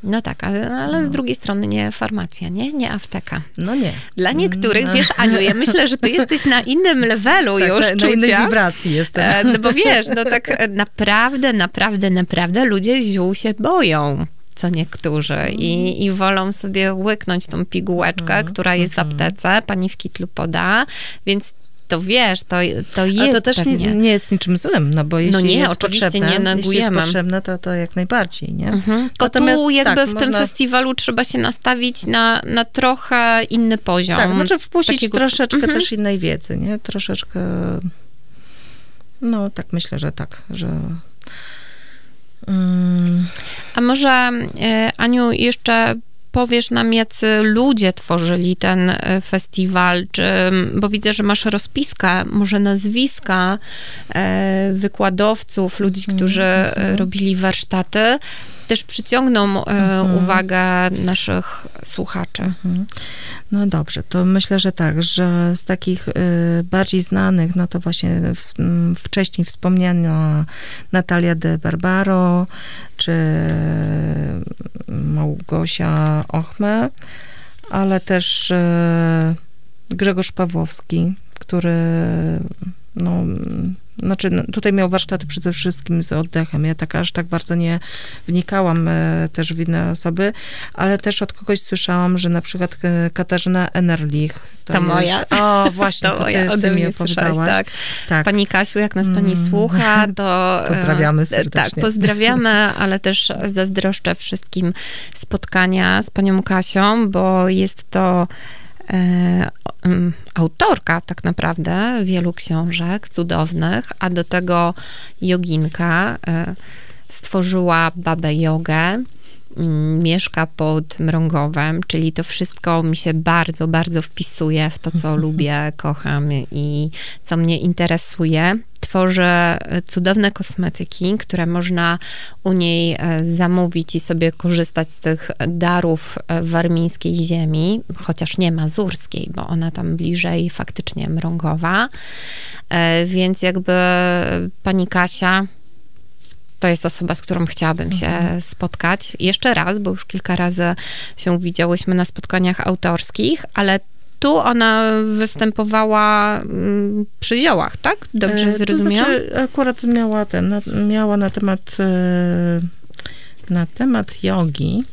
Speaker 3: No tak, ale, ale z drugiej strony nie farmacja, nie? Nie apteka.
Speaker 4: No nie.
Speaker 3: Dla niektórych,
Speaker 4: No.
Speaker 3: wiesz, Aniu, ja myślę, że ty jesteś na innym levelu
Speaker 4: Tak,
Speaker 3: już
Speaker 4: na, na innej
Speaker 3: czucia.
Speaker 4: wibracji jestem.
Speaker 3: E, No bo wiesz, no tak e, naprawdę, naprawdę, naprawdę ludzie ziół się boją. Co niektórzy i, i wolą sobie łyknąć tą pigułeczkę,
Speaker 4: Mhm,
Speaker 3: która jest w aptece, pani w kitlu poda, więc to wiesz, to, to jest
Speaker 4: Ale to też
Speaker 3: pewnie.
Speaker 4: nie, nie jest niczym złym, no bo jeśli
Speaker 3: nie,
Speaker 4: jest
Speaker 3: oczywiście
Speaker 4: potrzebne,
Speaker 3: nie
Speaker 4: jeśli
Speaker 3: negujemy.
Speaker 4: jest potrzebne, to, to jak najbardziej, nie?
Speaker 3: Mhm.
Speaker 4: Natomiast
Speaker 3: tu jakby
Speaker 4: tak,
Speaker 3: w tym
Speaker 4: można-
Speaker 3: festiwalu trzeba się nastawić na, na trochę inny poziom.
Speaker 4: Tak, znaczy wpuścić
Speaker 3: takiego-
Speaker 4: troszeczkę
Speaker 3: Mhm.
Speaker 4: też innej wiedzy, nie? Troszeczkę, no tak myślę, że tak, że... Mm,
Speaker 3: A może, e, Aniu, jeszcze powiesz nam, jacy ludzie tworzyli ten e, festiwal, czy, bo widzę, że masz rozpiskę, może nazwiska e, wykładowców, ludzi, którzy e, robili warsztaty, też przyciągną e, uwagę naszych słuchaczy.
Speaker 4: Mhm. No dobrze, to myślę, że tak, że z takich y, bardziej znanych, no to właśnie wcześniej wspomniana Natalia de Barbaro, czy Małgosia Ochme, ale też y, Grzegorz Pawłowski, który no, znaczy no, tutaj miał warsztaty przede wszystkim z oddechem. Ja tak aż tak bardzo nie wnikałam e, też w inne osoby, ale też od kogoś słyszałam, że na przykład e, Katarzyna Enerlich.
Speaker 3: To moja.
Speaker 4: O, właśnie, to, ty, ty mi opowiadałaś.
Speaker 3: tak.
Speaker 4: tak.
Speaker 3: Pani Kasiu, jak nas pani
Speaker 4: Mm.
Speaker 3: słucha, to... e,
Speaker 4: Pozdrawiamy
Speaker 3: e,
Speaker 4: serdecznie.
Speaker 3: Tak, pozdrawiamy, ale też zazdroszczę wszystkim spotkania z panią Kasią, bo jest to autorka tak naprawdę wielu książek cudownych, a do tego joginka. E, stworzyła babę jogę, mm, mieszka pod Mrągowem, czyli to wszystko mi się bardzo, bardzo wpisuje w to, co lubię, kocham i co mnie interesuje. Tworzy e, cudowne kosmetyki, które można u niej e, zamówić i sobie korzystać z tych darów e, warmińskiej ziemi, chociaż nie mazurskiej, bo ona tam bliżej faktycznie Mrągowa. Więc jakby pani Kasia to jest osoba, z którą chciałabym się spotkać. Jeszcze raz, bo już kilka razy się widziałyśmy na spotkaniach autorskich, ale tu ona występowała mm, przy ziołach, tak? Dobrze
Speaker 4: E,
Speaker 3: zrozumiałam?
Speaker 4: To znaczy, akurat miała ten, na, miała na temat e, na temat jogi.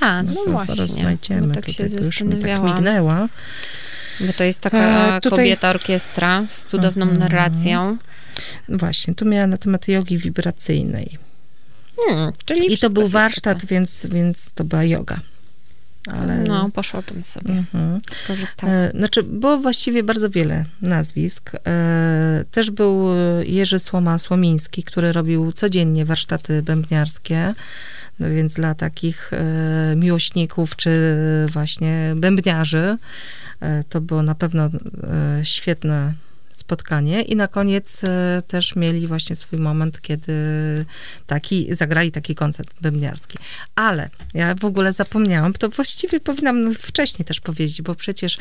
Speaker 3: A, no,
Speaker 4: to Zaraz
Speaker 3: właśnie.
Speaker 4: znajdziemy.
Speaker 3: Tak się
Speaker 4: tak
Speaker 3: zastanawiałam.
Speaker 4: mignęła.
Speaker 3: bo to jest taka
Speaker 4: E, tutaj-
Speaker 3: kobieta orkiestra z cudowną
Speaker 4: Mhm.
Speaker 3: narracją.
Speaker 4: Właśnie, tu miała na temat jogi wibracyjnej.
Speaker 3: Hmm, czyli
Speaker 4: I to był warsztat, więc, więc to była yoga. Ale...
Speaker 3: No, poszłabym sobie,
Speaker 4: Mhm.
Speaker 3: skorzystałam.
Speaker 4: E, Znaczy, było właściwie bardzo wiele nazwisk. E, Też był e, Jerzy Słoma Słomiński, który robił codziennie warsztaty bębniarskie, no więc dla takich miłośników czy właśnie bębniarzy to było na pewno świetne spotkanie i na koniec e, też mieli właśnie swój moment, kiedy taki, zagrali taki koncert bębniarski. Ale ja w ogóle zapomniałam, to właściwie powinnam wcześniej też powiedzieć, bo przecież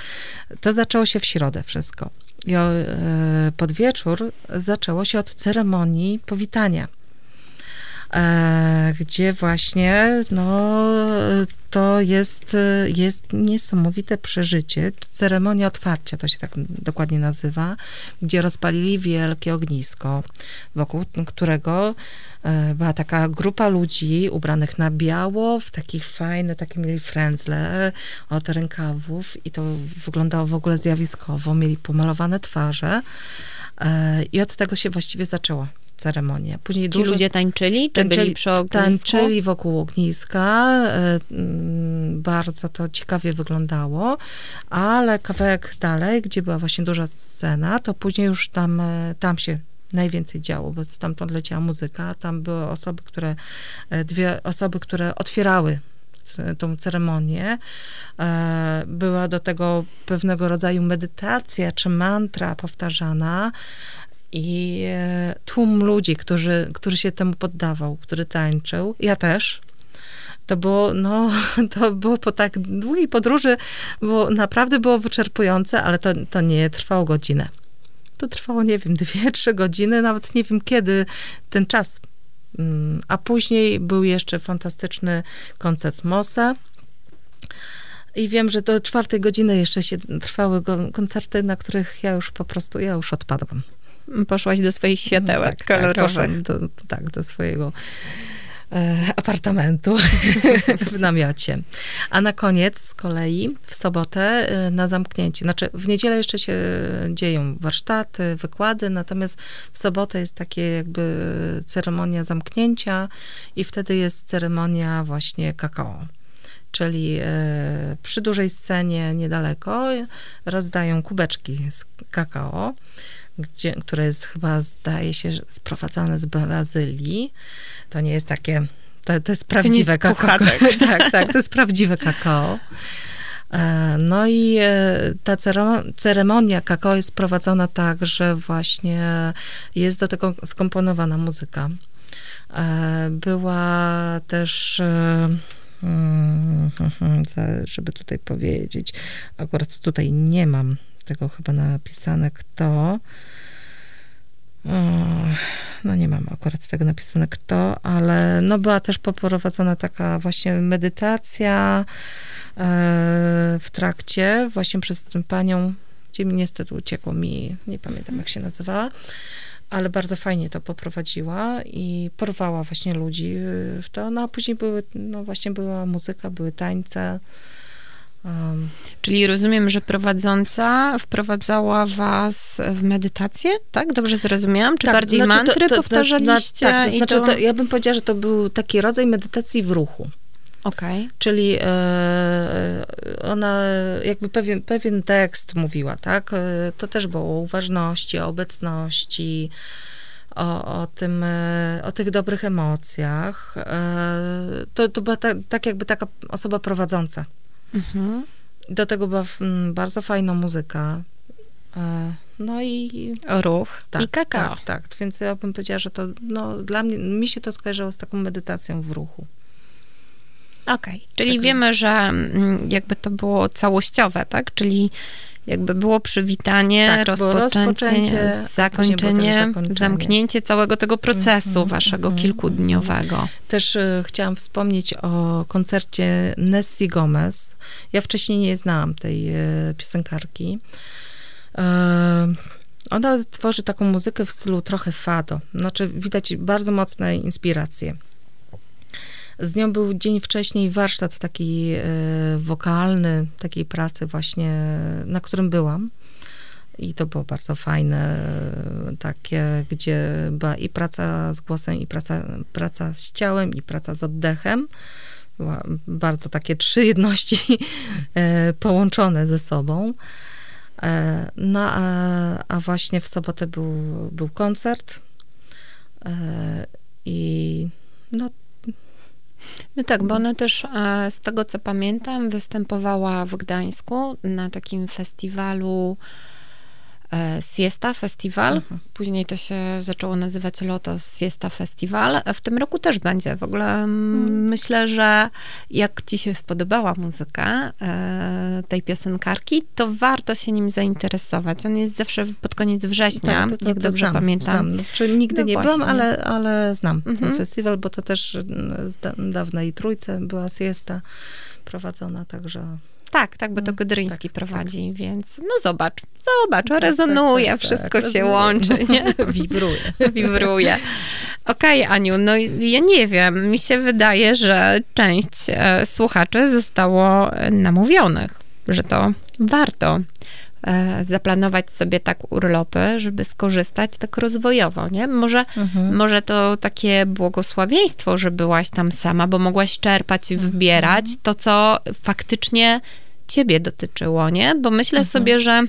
Speaker 4: to zaczęło się w środę wszystko. I e, pod wieczór zaczęło się od ceremonii powitania. E, gdzie właśnie, no, to jest, e, jest niesamowite przeżycie. Ceremonia otwarcia, to się tak dokładnie nazywa, gdzie rozpalili wielkie ognisko, wokół którego e, była taka grupa ludzi ubranych na biało, w takich fajne, takie mieli frędzle od rękawów i to wyglądało w ogóle zjawiskowo. Mieli pomalowane twarze e, i od tego się właściwie zaczęło ceremonię. Później
Speaker 3: Ci
Speaker 4: dużo
Speaker 3: ludzie tańczyli, czy byli przy ognisku?
Speaker 4: tańczyli wokół ogniska. e, mm, Bardzo to ciekawie wyglądało, ale kawałek dalej, gdzie była właśnie duża scena, to później już tam, e, tam się najwięcej działo, bo stamtąd leciała muzyka. Tam były osoby, które, e, dwie osoby, które otwierały tą ceremonię. Była do tego pewnego rodzaju medytacja czy mantra powtarzana i e, tłum ludzi, którzy, który się temu poddawał, który tańczył. Ja też. To było, no, to było po tak długiej podróży, bo naprawdę było wyczerpujące, ale to, to nie trwało godzinę. To trwało, nie wiem, dwie, trzy godziny, nawet nie wiem kiedy ten czas. Mm, A później był jeszcze fantastyczny koncert Mosa. I wiem, że do czwartej godziny jeszcze się trwały koncerty, na których ja już po prostu, ja już odpadłam.
Speaker 3: Poszłaś do swoich światełek
Speaker 4: tak,
Speaker 3: kolorowych.
Speaker 4: Tak, do, tak, do swojego e, apartamentu w namiocie. A na koniec z kolei w sobotę e, na zamknięcie. Znaczy w niedzielę jeszcze się dzieją warsztaty, wykłady, natomiast w sobotę jest takie jakby ceremonia zamknięcia i wtedy jest ceremonia właśnie kakao. Czyli e, przy dużej scenie niedaleko rozdają kubeczki z kakao, gdzie, które jest chyba, zdaje się, sprowadzane z Brazylii. To nie jest takie, to, to jest prawdziwe
Speaker 3: jest
Speaker 4: kakao. tak, tak, to jest prawdziwe kakao. E, No i e, ta ceremo- ceremonia kakao jest prowadzona tak, że właśnie jest do tego skomponowana muzyka. E, Była też, mm, żeby tutaj powiedzieć, akurat tutaj nie mam tego chyba napisane, kto. No nie mam akurat tego napisane kto, ale no była też poprowadzona taka właśnie medytacja e, w trakcie, właśnie przez tę panią, gdzie mi niestety uciekło mi, nie pamiętam jak się nazywała, ale bardzo fajnie to poprowadziła i porwała właśnie ludzi w to, no a później były, no właśnie była muzyka, były tańce. Um,
Speaker 3: Czyli rozumiem, że prowadząca wprowadzała was w medytację, tak? Dobrze zrozumiałam? Czy
Speaker 4: Tak,
Speaker 3: bardziej
Speaker 4: znaczy to-
Speaker 3: mantry
Speaker 4: to- to
Speaker 3: powtarzaliście?
Speaker 4: zna- tak, to znaczy,
Speaker 3: to...
Speaker 4: to, ja bym powiedziała, że to był taki rodzaj medytacji w ruchu.
Speaker 3: Okej.
Speaker 4: Czyli e, ona jakby pewien, pewien tekst mówiła, tak? E, To też było o uważności, o obecności, o, o tym, e, o tych dobrych emocjach. E, To, to była ta, tak jakby taka osoba prowadząca.
Speaker 3: Mhm.
Speaker 4: Do tego była mm, bardzo fajna muzyka. E, No i
Speaker 3: Ruch
Speaker 4: tak,
Speaker 3: i kakao.
Speaker 4: tak, tak. Więc ja bym powiedziała, że to no, dla mnie, mi się to skojarzyło z taką medytacją w ruchu.
Speaker 3: Okej, czyli
Speaker 4: Tak.
Speaker 3: wiemy, że mm, jakby to było całościowe, tak? Czyli jakby było przywitanie,
Speaker 4: Tak,
Speaker 3: rozpoczęcie,
Speaker 4: rozpoczęcie,
Speaker 3: zakończenie, zamknięcie całego tego procesu
Speaker 4: Mhm,
Speaker 3: waszego
Speaker 4: mhm,
Speaker 3: kilkudniowego.
Speaker 4: Też e, chciałam wspomnieć o koncercie Nessie Gomez. Ja wcześniej nie znałam tej e, piosenkarki. E, ona tworzy taką muzykę w stylu trochę fado. Znaczy widać bardzo mocne inspiracje. Z nią był dzień wcześniej warsztat taki e, wokalny, takiej pracy właśnie, na którym byłam. I to było bardzo fajne, e, takie, gdzie była i praca z głosem, i praca, praca z ciałem, i praca z oddechem. Była bardzo takie trzy jedności e, połączone ze sobą. No, a, a właśnie w sobotę był, był koncert i no,
Speaker 3: No tak, bo ona też e, z tego co pamiętam występowała w Gdańsku na takim festiwalu Siesta Festival.
Speaker 4: Mhm.
Speaker 3: Później to się zaczęło nazywać Lotos Siesta Festival. W tym roku też będzie. W ogóle mm, myślę, że jak ci się spodobała muzyka e, tej piosenkarki, to warto się nim zainteresować. On jest zawsze pod koniec września,
Speaker 4: Tak, to- to-
Speaker 3: jak
Speaker 4: to
Speaker 3: dobrze
Speaker 4: znam,
Speaker 3: pamiętam.
Speaker 4: Znam. Znaczy, nigdy
Speaker 3: No
Speaker 4: nie byłam,
Speaker 3: właśnie.
Speaker 4: ale, ale znam
Speaker 3: Mhm.
Speaker 4: ten festiwal, bo to też mm, z da- dawnej trójce była siesta prowadzona, także...
Speaker 3: Tak, tak, bo to
Speaker 4: Mm,
Speaker 3: Godryński
Speaker 4: tak,
Speaker 3: prowadzi, więc no zobacz, zobacz,
Speaker 4: Tak,
Speaker 3: rezonuje,
Speaker 4: tak, tak,
Speaker 3: wszystko
Speaker 4: tak,
Speaker 3: się
Speaker 4: rezonuje.
Speaker 3: łączy, nie?
Speaker 4: Wibruje.
Speaker 3: Wibruje. Okej, Aniu, no ja nie wiem, mi się wydaje, że część e, słuchaczy zostało e, namówionych, że to warto zaplanować sobie tak urlopy, żeby skorzystać tak rozwojowo, nie? Może,
Speaker 4: Mhm.
Speaker 3: może to takie błogosławieństwo, że byłaś tam sama, bo mogłaś czerpać i wybierać to, co faktycznie ciebie dotyczyło, nie? Bo myślę sobie, że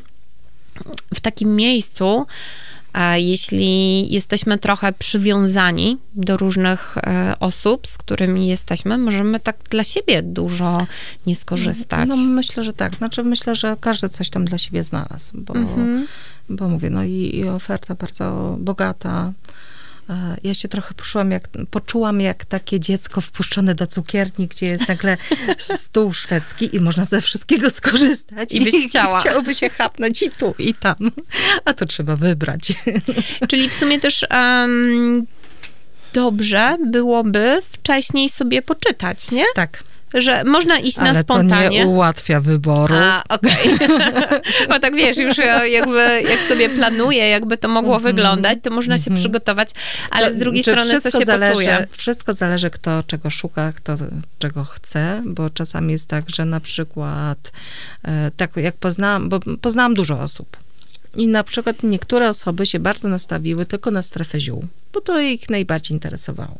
Speaker 3: w takim miejscu, jeśli jesteśmy trochę przywiązani do różnych e, osób, z którymi jesteśmy, możemy tak dla siebie dużo nie skorzystać.
Speaker 4: No myślę, że tak. Znaczy myślę, że każdy coś tam dla siebie znalazł, bo,
Speaker 3: Mhm.
Speaker 4: bo mówię, no i, i oferta bardzo bogata. E, Ja się trochę poczułam jak, poczułam jak takie dziecko wpuszczone do cukierni, gdzie jest nagle stół szwedzki i można ze wszystkiego skorzystać.
Speaker 3: I byś chciała.
Speaker 4: Chciałoby się chapnąć i tu, i tam. A to trzeba wybrać.
Speaker 3: Czyli w sumie też em, dobrze byłoby wcześniej sobie poczytać, nie?
Speaker 4: Tak,
Speaker 3: Że można iść na
Speaker 4: ale to
Speaker 3: spontanie.
Speaker 4: nie ułatwia wyboru.
Speaker 3: A, okej. Bo tak wiesz, już ja jakby jak sobie planuję, jakby to mogło wyglądać, to można się przygotować, ale z drugiej strony co
Speaker 4: wszystko
Speaker 3: się
Speaker 4: zależy,
Speaker 3: poczuje.
Speaker 4: Wszystko zależy, kto czego szuka, kto czego chce, bo czasami jest tak, że na przykład, e, tak jak poznałam, bo poznałam dużo osób. I na przykład niektóre osoby się bardzo nastawiły tylko na strefę ziół, bo to ich najbardziej interesowało.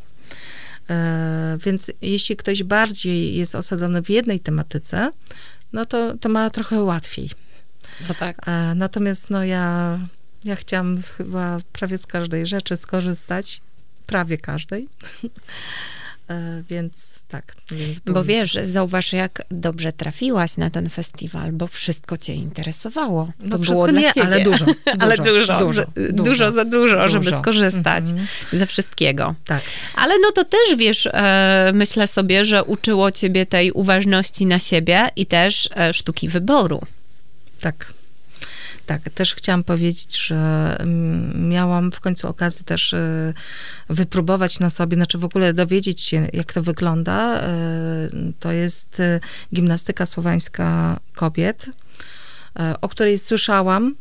Speaker 4: E, Więc jeśli ktoś bardziej jest osadzony w jednej tematyce, no to, to ma trochę łatwiej.
Speaker 3: No tak.
Speaker 4: E, Natomiast no ja, ja chciałam chyba prawie z każdej rzeczy skorzystać, prawie każdej. E, Więc tak. Więc
Speaker 3: Bo
Speaker 4: było-
Speaker 3: wiesz, zauważ, jak dobrze trafiłaś na ten festiwal, bo wszystko cię interesowało. To
Speaker 4: No
Speaker 3: było
Speaker 4: wszystko
Speaker 3: dla
Speaker 4: nie,
Speaker 3: ciebie.
Speaker 4: ale dużo,
Speaker 3: ale
Speaker 4: dużo,
Speaker 3: dużo,
Speaker 4: dużo,
Speaker 3: dużo,
Speaker 4: dużo.
Speaker 3: dużo za dużo, żeby skorzystać
Speaker 4: Mhm.
Speaker 3: ze wszystkiego.
Speaker 4: Tak.
Speaker 3: Ale no to też, wiesz, e, myślę sobie, że uczyło ciebie tej uważności na siebie i też e, sztuki wyboru.
Speaker 4: Tak. Tak, też chciałam powiedzieć, że mm, miałam w końcu okazję też e, wypróbować na sobie, znaczy w ogóle dowiedzieć się, jak to wygląda. E, To jest e, gimnastyka słowańska kobiet, o której słyszałam,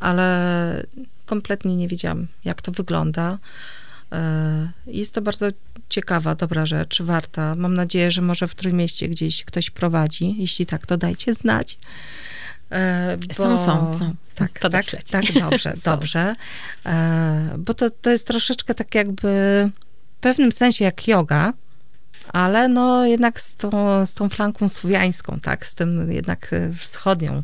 Speaker 4: ale kompletnie nie wiedziałam, jak to wygląda. E, Jest to bardzo ciekawa, dobra rzecz, warta. Mam nadzieję, że może w Trójmieście gdzieś ktoś prowadzi. Jeśli tak, to dajcie znać. E,
Speaker 3: Są, są, są.
Speaker 4: Tak, tak,
Speaker 3: Podeślę ci.
Speaker 4: tak, dobrze, dobrze. E, Bo to, to jest troszeczkę tak jakby w pewnym sensie jak yoga, ale no jednak z tą, z tą flanką słowiańską, tak, z tym jednak e, wschodnią.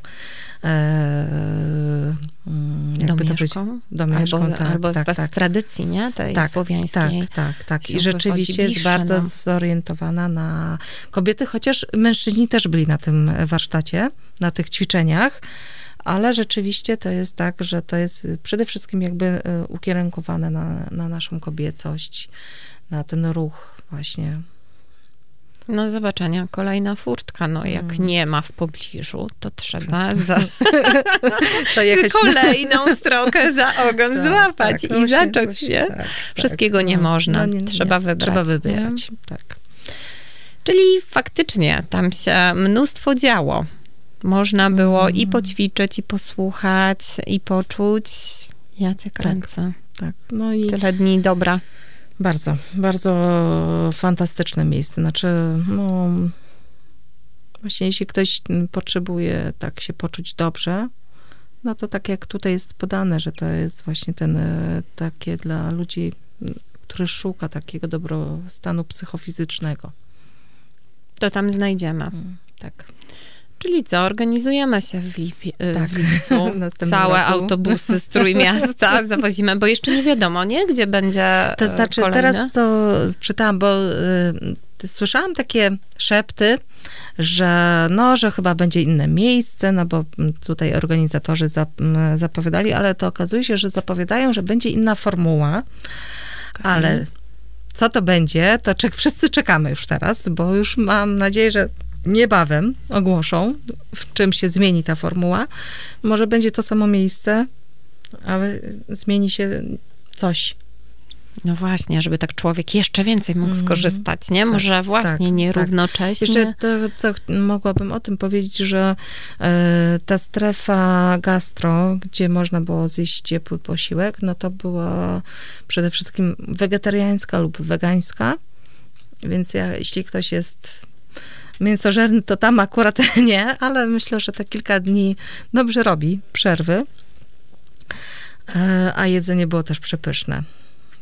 Speaker 4: E, mm, jakby to?
Speaker 3: Domieszką?
Speaker 4: Domieszką,
Speaker 3: albo,
Speaker 4: tak,
Speaker 3: albo
Speaker 4: tak,
Speaker 3: z,
Speaker 4: tak.
Speaker 3: z tradycji, nie? Tej
Speaker 4: Tak,
Speaker 3: słowiańskiej.
Speaker 4: Tak, tak, tak. I rzeczywiście jest bardzo
Speaker 3: nam.
Speaker 4: zorientowana na kobiety, chociaż mężczyźni też byli na tym warsztacie, na tych ćwiczeniach, ale rzeczywiście to jest tak, że to jest przede wszystkim jakby e, ukierunkowane na, na naszą kobiecość, na ten ruch właśnie.
Speaker 3: No zobaczenia, kolejna furtka. No jak
Speaker 4: Mm.
Speaker 3: nie ma w pobliżu, to trzeba za
Speaker 4: To jechać
Speaker 3: kolejną stronkę za ogon
Speaker 4: Tak,
Speaker 3: złapać
Speaker 4: tak,
Speaker 3: i
Speaker 4: właśnie,
Speaker 3: zacząć
Speaker 4: właśnie,
Speaker 3: się.
Speaker 4: tak, tak.
Speaker 3: Wszystkiego nie można, trzeba wybrać,
Speaker 4: Trzeba
Speaker 3: nie?
Speaker 4: wybierać, tak.
Speaker 3: Czyli faktycznie tam się mnóstwo działo. Można było i
Speaker 4: Mm.
Speaker 3: poćwiczyć, i posłuchać, i poczuć. Ja cię kręcę.
Speaker 4: Tak, no i
Speaker 3: Tyle dni dobra.
Speaker 4: Bardzo, bardzo fantastyczne miejsce. Znaczy, no, właśnie jeśli ktoś mm, potrzebuje tak się poczuć dobrze, no to tak jak tutaj jest podane, że to jest właśnie ten e, takie dla ludzi, który szuka takiego dobrostanu psychofizycznego.
Speaker 3: To tam znajdziemy.
Speaker 4: Tak.
Speaker 3: Czyli co, organizujemy się w, lipi, y,
Speaker 4: Tak.
Speaker 3: w lipcu.
Speaker 4: W
Speaker 3: Całe
Speaker 4: roku.
Speaker 3: autobusy z Trójmiasta zawozimy, bo jeszcze nie wiadomo, nie? Gdzie będzie
Speaker 4: To
Speaker 3: e,
Speaker 4: znaczy,
Speaker 3: kolejny?
Speaker 4: teraz to czytałam, bo y, słyszałam takie szepty, że no, że chyba będzie inne miejsce, no bo tutaj organizatorzy zap, zapowiadali, ale to okazuje się, że zapowiadają, że będzie inna formuła, ale co to będzie, to czek, wszyscy czekamy już teraz, bo już mam nadzieję, że niebawem ogłoszą, w czym się zmieni ta formuła. Może będzie to samo miejsce, ale zmieni się coś.
Speaker 3: No właśnie, żeby tak człowiek jeszcze więcej mógł
Speaker 4: Mhm.
Speaker 3: skorzystać, nie? Może właśnie
Speaker 4: tak,
Speaker 3: nie
Speaker 4: tak. Jeszcze to, co mogłabym o tym powiedzieć, że e, ta strefa gastro, gdzie można było zjeść ciepły posiłek, no to była przede wszystkim wegetariańska lub wegańska, więc ja, jeśli ktoś jest mięsożerny to tam akurat nie, ale myślę, że te kilka dni dobrze robi przerwy. E, A jedzenie było też przepyszne.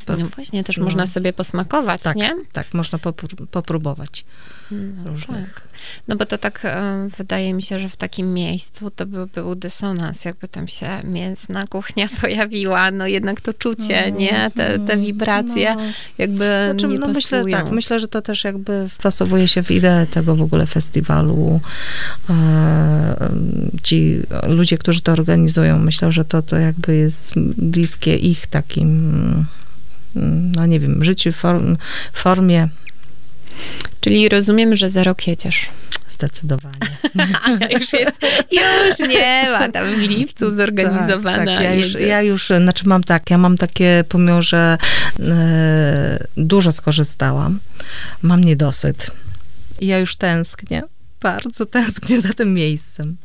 Speaker 3: No właśnie, też
Speaker 4: no,
Speaker 3: można sobie posmakować,
Speaker 4: tak,
Speaker 3: nie?
Speaker 4: tak, można popró- popróbować
Speaker 3: No,
Speaker 4: różnych.
Speaker 3: tak. No bo to tak e, wydaje mi się, że w takim miejscu to by był dysonans, jakby tam się mięsna kuchnia pojawiła, no jednak to czucie, nie? Te, te wibracje
Speaker 4: No.
Speaker 3: jakby
Speaker 4: Znaczy,
Speaker 3: nie
Speaker 4: no myślę, tak, myślę, że to też jakby wpasowuje się w ideę tego w ogóle festiwalu. E, Ci ludzie, którzy to organizują, myślę, że to, to jakby jest bliskie ich takim, no nie wiem, życiu, form, formie
Speaker 3: Czyli rozumiem, że za rok jedziesz.
Speaker 4: zdecydowanie.
Speaker 3: już jest, już nie ma tam w lipcu zorganizowana.
Speaker 4: Tak, tak. Ja, już, ja już, znaczy mam tak, ja mam takie, pomimo, że e, dużo skorzystałam, mam niedosyt. I ja już tęsknię, bardzo tęsknię za tym miejscem.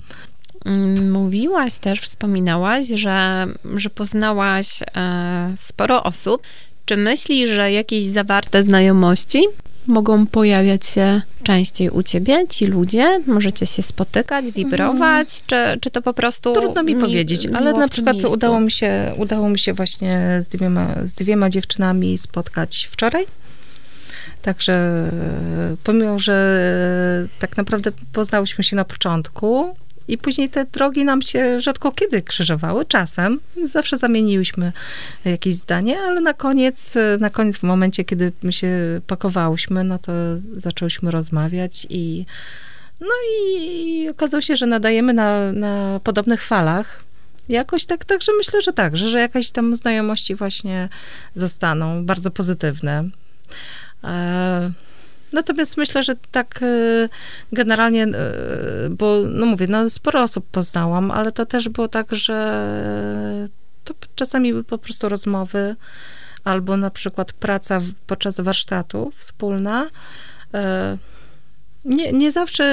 Speaker 3: Mm, Mówiłaś też, wspominałaś, że, że poznałaś e, sporo osób. Czy myślisz, że jakieś zawarte znajomości mogą pojawiać się częściej u ciebie, ci ludzie? Możecie się spotykać, wibrować, czy, czy to po prostu...
Speaker 4: Trudno mi
Speaker 3: mi-
Speaker 4: powiedzieć, ale na przykład
Speaker 3: miejscu?
Speaker 4: udało mi, się, udało mi się właśnie z dwiema, z dwiema dziewczynami spotkać wczoraj. Także pomimo, że tak naprawdę poznałyśmy się na początku i później te drogi nam się rzadko kiedy krzyżowały, czasem. Zawsze zamieniłyśmy jakieś zdanie, ale na koniec, na koniec w momencie, kiedy się pakowałyśmy, no to zaczęłyśmy rozmawiać i no i okazało się, że nadajemy na, na podobnych falach. Jakoś tak, także myślę, że tak, że, że jakieś tam znajomości właśnie zostaną, bardzo pozytywne. E, Natomiast myślę, że tak e, generalnie, e, bo no mówię, no sporo osób poznałam, ale to też było tak, że to czasami były po prostu rozmowy albo na przykład praca podczas warsztatu wspólna. E, Nie, nie zawsze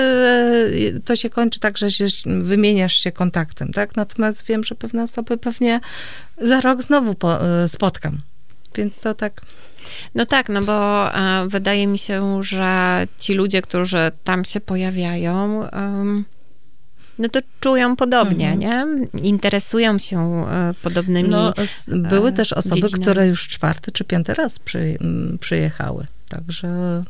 Speaker 4: to się kończy tak, że się, wymieniasz się kontaktem, tak? Natomiast wiem, że pewne osoby pewnie za rok znowu po, spotkam. Więc to tak
Speaker 3: No tak, no bo e, wydaje mi się, że ci ludzie, którzy tam się pojawiają, no to czują podobnie,
Speaker 4: Mhm.
Speaker 3: nie? Interesują się e, podobnymi.
Speaker 4: No, s- były
Speaker 3: e,
Speaker 4: też osoby,
Speaker 3: dziedzinami.
Speaker 4: które już czwarty czy piąty raz przy, przyjechały. Także.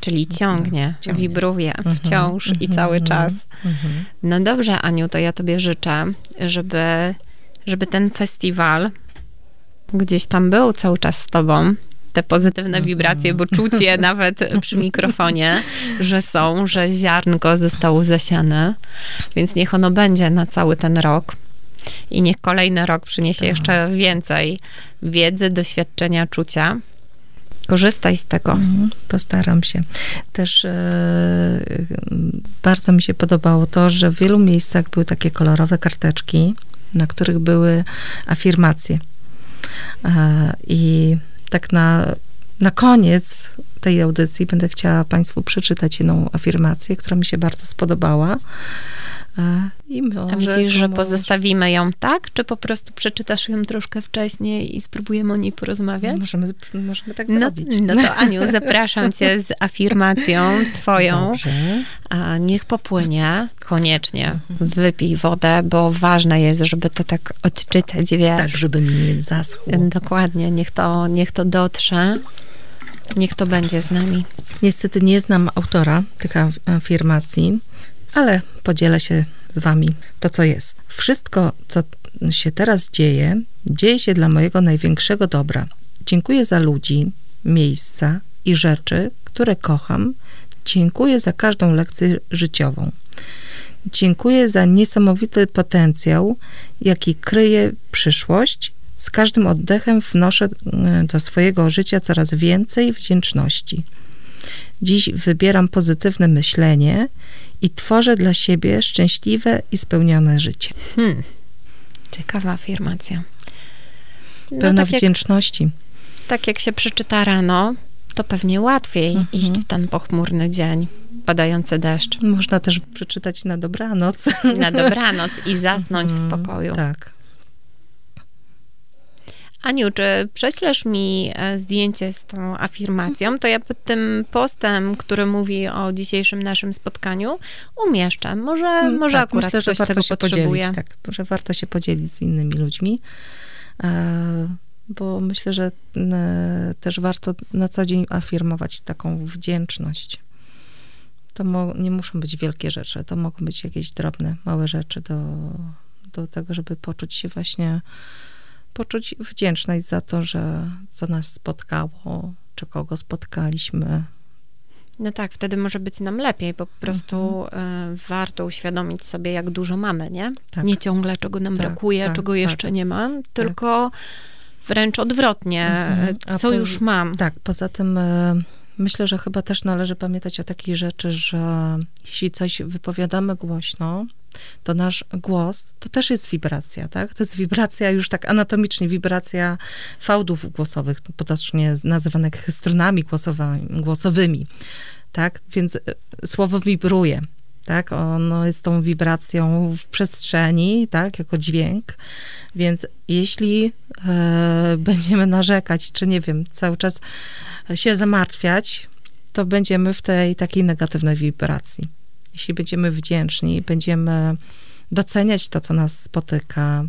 Speaker 3: Czyli ciągnie,
Speaker 4: Ciągnie.
Speaker 3: wibruje
Speaker 4: Mhm,
Speaker 3: wciąż i
Speaker 4: mhm,
Speaker 3: cały
Speaker 4: mhm,
Speaker 3: czas.
Speaker 4: mhm.
Speaker 3: No dobrze, Aniu, to ja tobie życzę, żeby, żeby ten festiwal gdzieś tam był cały czas z tobą. Te pozytywne wibracje, bo czucie nawet przy mikrofonie, że są, że ziarnko zostało zasiane, więc niech ono będzie na cały ten rok. I niech kolejny rok przyniesie jeszcze więcej wiedzy, doświadczenia, czucia. Korzystaj z tego.
Speaker 4: Mhm, Postaram się. Też e, bardzo mi się podobało to, że w wielu miejscach były takie kolorowe karteczki, na których były afirmacje. E, I tak na, na koniec tej audycji będę chciała Państwu przeczytać jedną afirmację, która mi się bardzo spodobała. E, I może,
Speaker 3: A myślisz, że pozostawimy ją tak, czy po prostu przeczytasz ją troszkę wcześniej i spróbujemy o niej porozmawiać?
Speaker 4: Możemy, możemy tak
Speaker 3: No,
Speaker 4: zrobić.
Speaker 3: no to Aniu, zapraszam cię z afirmacją twoją.
Speaker 4: Dobrze.
Speaker 3: A niech popłynie, koniecznie wypij wodę, bo ważne jest, żeby to tak odczytać, wiesz.
Speaker 4: Tak, żeby mi nie zaschło.
Speaker 3: Dokładnie, niech to, niech to dotrze, niech to będzie z nami.
Speaker 4: Niestety nie znam autora tych af- afirmacji, ale podzielę się z wami to, co jest. Wszystko, co się teraz dzieje, dzieje się dla mojego największego dobra. Dziękuję za ludzi, miejsca i rzeczy, które kocham. Dziękuję za każdą lekcję życiową. Dziękuję za niesamowity potencjał, jaki kryje przyszłość. Z każdym oddechem wnoszę e, do swojego życia coraz więcej wdzięczności. Dziś wybieram pozytywne myślenie i tworzę dla siebie szczęśliwe i spełnione życie.
Speaker 3: Hmm. Ciekawa afirmacja. No,
Speaker 4: Pełna
Speaker 3: tak, jak,
Speaker 4: wdzięczności.
Speaker 3: tak jak się przeczyta rano, to pewnie łatwiej
Speaker 4: Mhm.
Speaker 3: iść w ten pochmurny dzień, padający deszcz,
Speaker 4: Można też przeczytać na dobranoc.
Speaker 3: na dobranoc i zasnąć w
Speaker 4: Mhm,
Speaker 3: spokoju.
Speaker 4: Tak.
Speaker 3: Aniu, czy prześlesz mi e, zdjęcie z tą afirmacją, to ja pod tym postem, który mówi o dzisiejszym naszym spotkaniu, umieszczę. Może,
Speaker 4: Mm,
Speaker 3: może
Speaker 4: tak,
Speaker 3: akurat
Speaker 4: myślę, że
Speaker 3: ktoś
Speaker 4: warto
Speaker 3: tego
Speaker 4: się
Speaker 3: potrzebuje.
Speaker 4: Podzielić, tak, że warto się podzielić z innymi ludźmi, e, bo myślę, że też warto na co dzień afirmować taką wdzięczność. To nie muszą być wielkie rzeczy, to mogą być jakieś drobne, małe rzeczy do, do tego, żeby poczuć się właśnie, poczuć wdzięczność za to, że co nas spotkało, czy kogo spotkaliśmy.
Speaker 3: No tak, wtedy może być nam lepiej, bo po prostu e, warto uświadomić sobie, jak dużo mamy, nie?
Speaker 4: Tak.
Speaker 3: Nie ciągle, czego nam
Speaker 4: Tak,
Speaker 3: brakuje,
Speaker 4: tak,
Speaker 3: czego
Speaker 4: tak.
Speaker 3: jeszcze nie mam, tylko wręcz odwrotnie,
Speaker 4: Mhm.
Speaker 3: e,
Speaker 4: A
Speaker 3: co
Speaker 4: po-
Speaker 3: już mam.
Speaker 4: Tak, poza tym e, myślę, że chyba też należy pamiętać o takiej rzeczy, że jeśli coś wypowiadamy głośno, to nasz głos to też jest wibracja, tak? To jest wibracja już tak anatomicznie, wibracja fałdów głosowych, potocznie nazywanych głosowa- głosowymi, tak? Więc e, słowo wibruje, tak? Ono jest tą wibracją w przestrzeni, tak? Jako dźwięk. Więc jeśli e, będziemy narzekać, czy nie wiem, cały czas się zamartwiać, to będziemy w tej takiej negatywnej wibracji. Jeśli będziemy wdzięczni, będziemy doceniać to, co nas spotyka,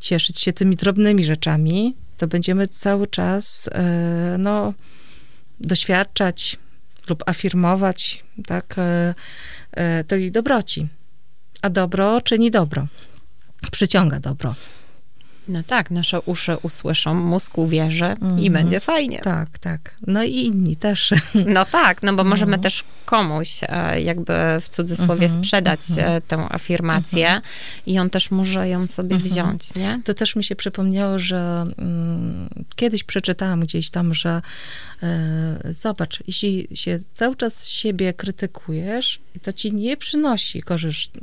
Speaker 4: cieszyć się tymi drobnymi rzeczami, to będziemy cały czas e, no, doświadczać lub afirmować tak, e, e, tej dobroci. A dobro czyni dobro. Przyciąga dobro.
Speaker 3: No tak, nasze uszy usłyszą, mózg uwierzy i
Speaker 4: Mhm.
Speaker 3: będzie fajnie.
Speaker 4: Tak, tak. No i inni też.
Speaker 3: No tak, no bo możemy
Speaker 4: No.
Speaker 3: też komuś e, jakby w cudzysłowie
Speaker 4: Mhm,
Speaker 3: sprzedać
Speaker 4: mhm.
Speaker 3: e, tę afirmację i on też może ją sobie
Speaker 4: Mhm.
Speaker 3: wziąć, nie?
Speaker 4: To też mi się przypomniało, że mm, kiedyś przeczytałam gdzieś tam, że e, zobacz, jeśli się cały czas siebie krytykujesz i to ci nie przynosi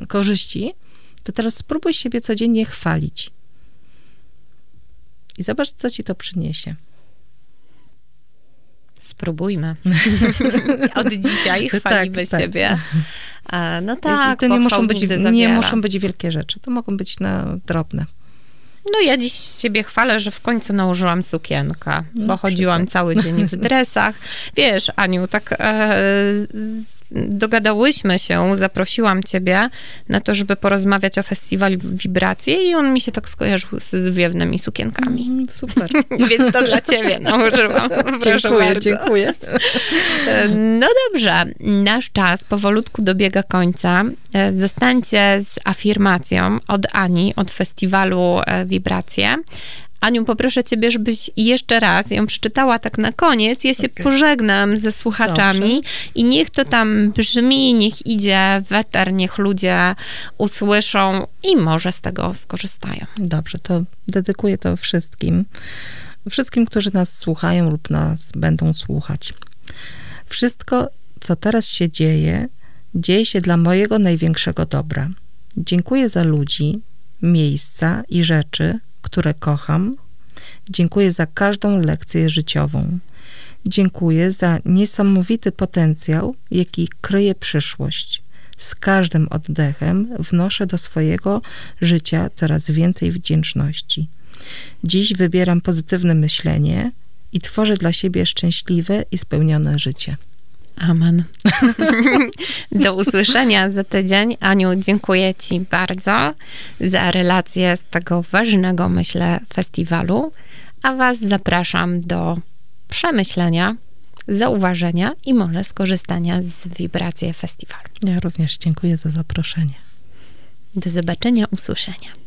Speaker 4: korzyści, to teraz spróbuj siebie codziennie chwalić. I zobacz, co ci to przyniesie.
Speaker 3: Spróbujmy. Od dzisiaj chwalimy
Speaker 4: Tak, tak.
Speaker 3: siebie. E, No tak,
Speaker 4: to nie muszą, być, nie muszą być wielkie rzeczy. To mogą być na drobne.
Speaker 3: No ja dziś siebie chwalę, że w końcu nałożyłam sukienkę, bo
Speaker 4: No,
Speaker 3: chodziłam cały dzień w dresach. Wiesz, Aniu, tak e, z- dogadałyśmy się, zaprosiłam ciebie na to, żeby porozmawiać o festiwalu Wibracje i on mi się tak skojarzył z zwiewnymi sukienkami.
Speaker 4: Mm, Super.
Speaker 3: Więc to dla ciebie nałożyłam.
Speaker 4: Dziękuję,
Speaker 3: bardzo.
Speaker 4: dziękuję.
Speaker 3: No dobrze, nasz czas powolutku dobiega końca. E, Zostańcie z afirmacją od Ani, od festiwalu e, Wibracje. Aniu, poproszę ciebie, żebyś jeszcze raz ją przeczytała tak na koniec. Ja się
Speaker 4: Okej.
Speaker 3: pożegnam ze słuchaczami i niech to tam brzmi, niech idzie w eter, niech ludzie usłyszą i może z tego skorzystają.
Speaker 4: Dobrze, to dedykuję to wszystkim. Wszystkim, którzy nas słuchają lub nas będą słuchać. Wszystko, co teraz się dzieje, dzieje się dla mojego największego dobra. Dziękuję za ludzi, miejsca i rzeczy, które kocham. Dziękuję za każdą lekcję życiową. Dziękuję za niesamowity potencjał, jaki kryje przyszłość. Z każdym oddechem wnoszę do swojego życia coraz więcej wdzięczności. Dziś wybieram pozytywne myślenie i tworzę dla siebie szczęśliwe i spełnione życie.
Speaker 3: Amen. Do usłyszenia za tydzień. Aniu, dziękuję Ci bardzo za relację z tego ważnego, myślę, festiwalu. A Was zapraszam do przemyślenia, zauważenia i może skorzystania z wibracji festiwalu.
Speaker 4: Ja również dziękuję za zaproszenie.
Speaker 3: Do zobaczenia, usłyszenia.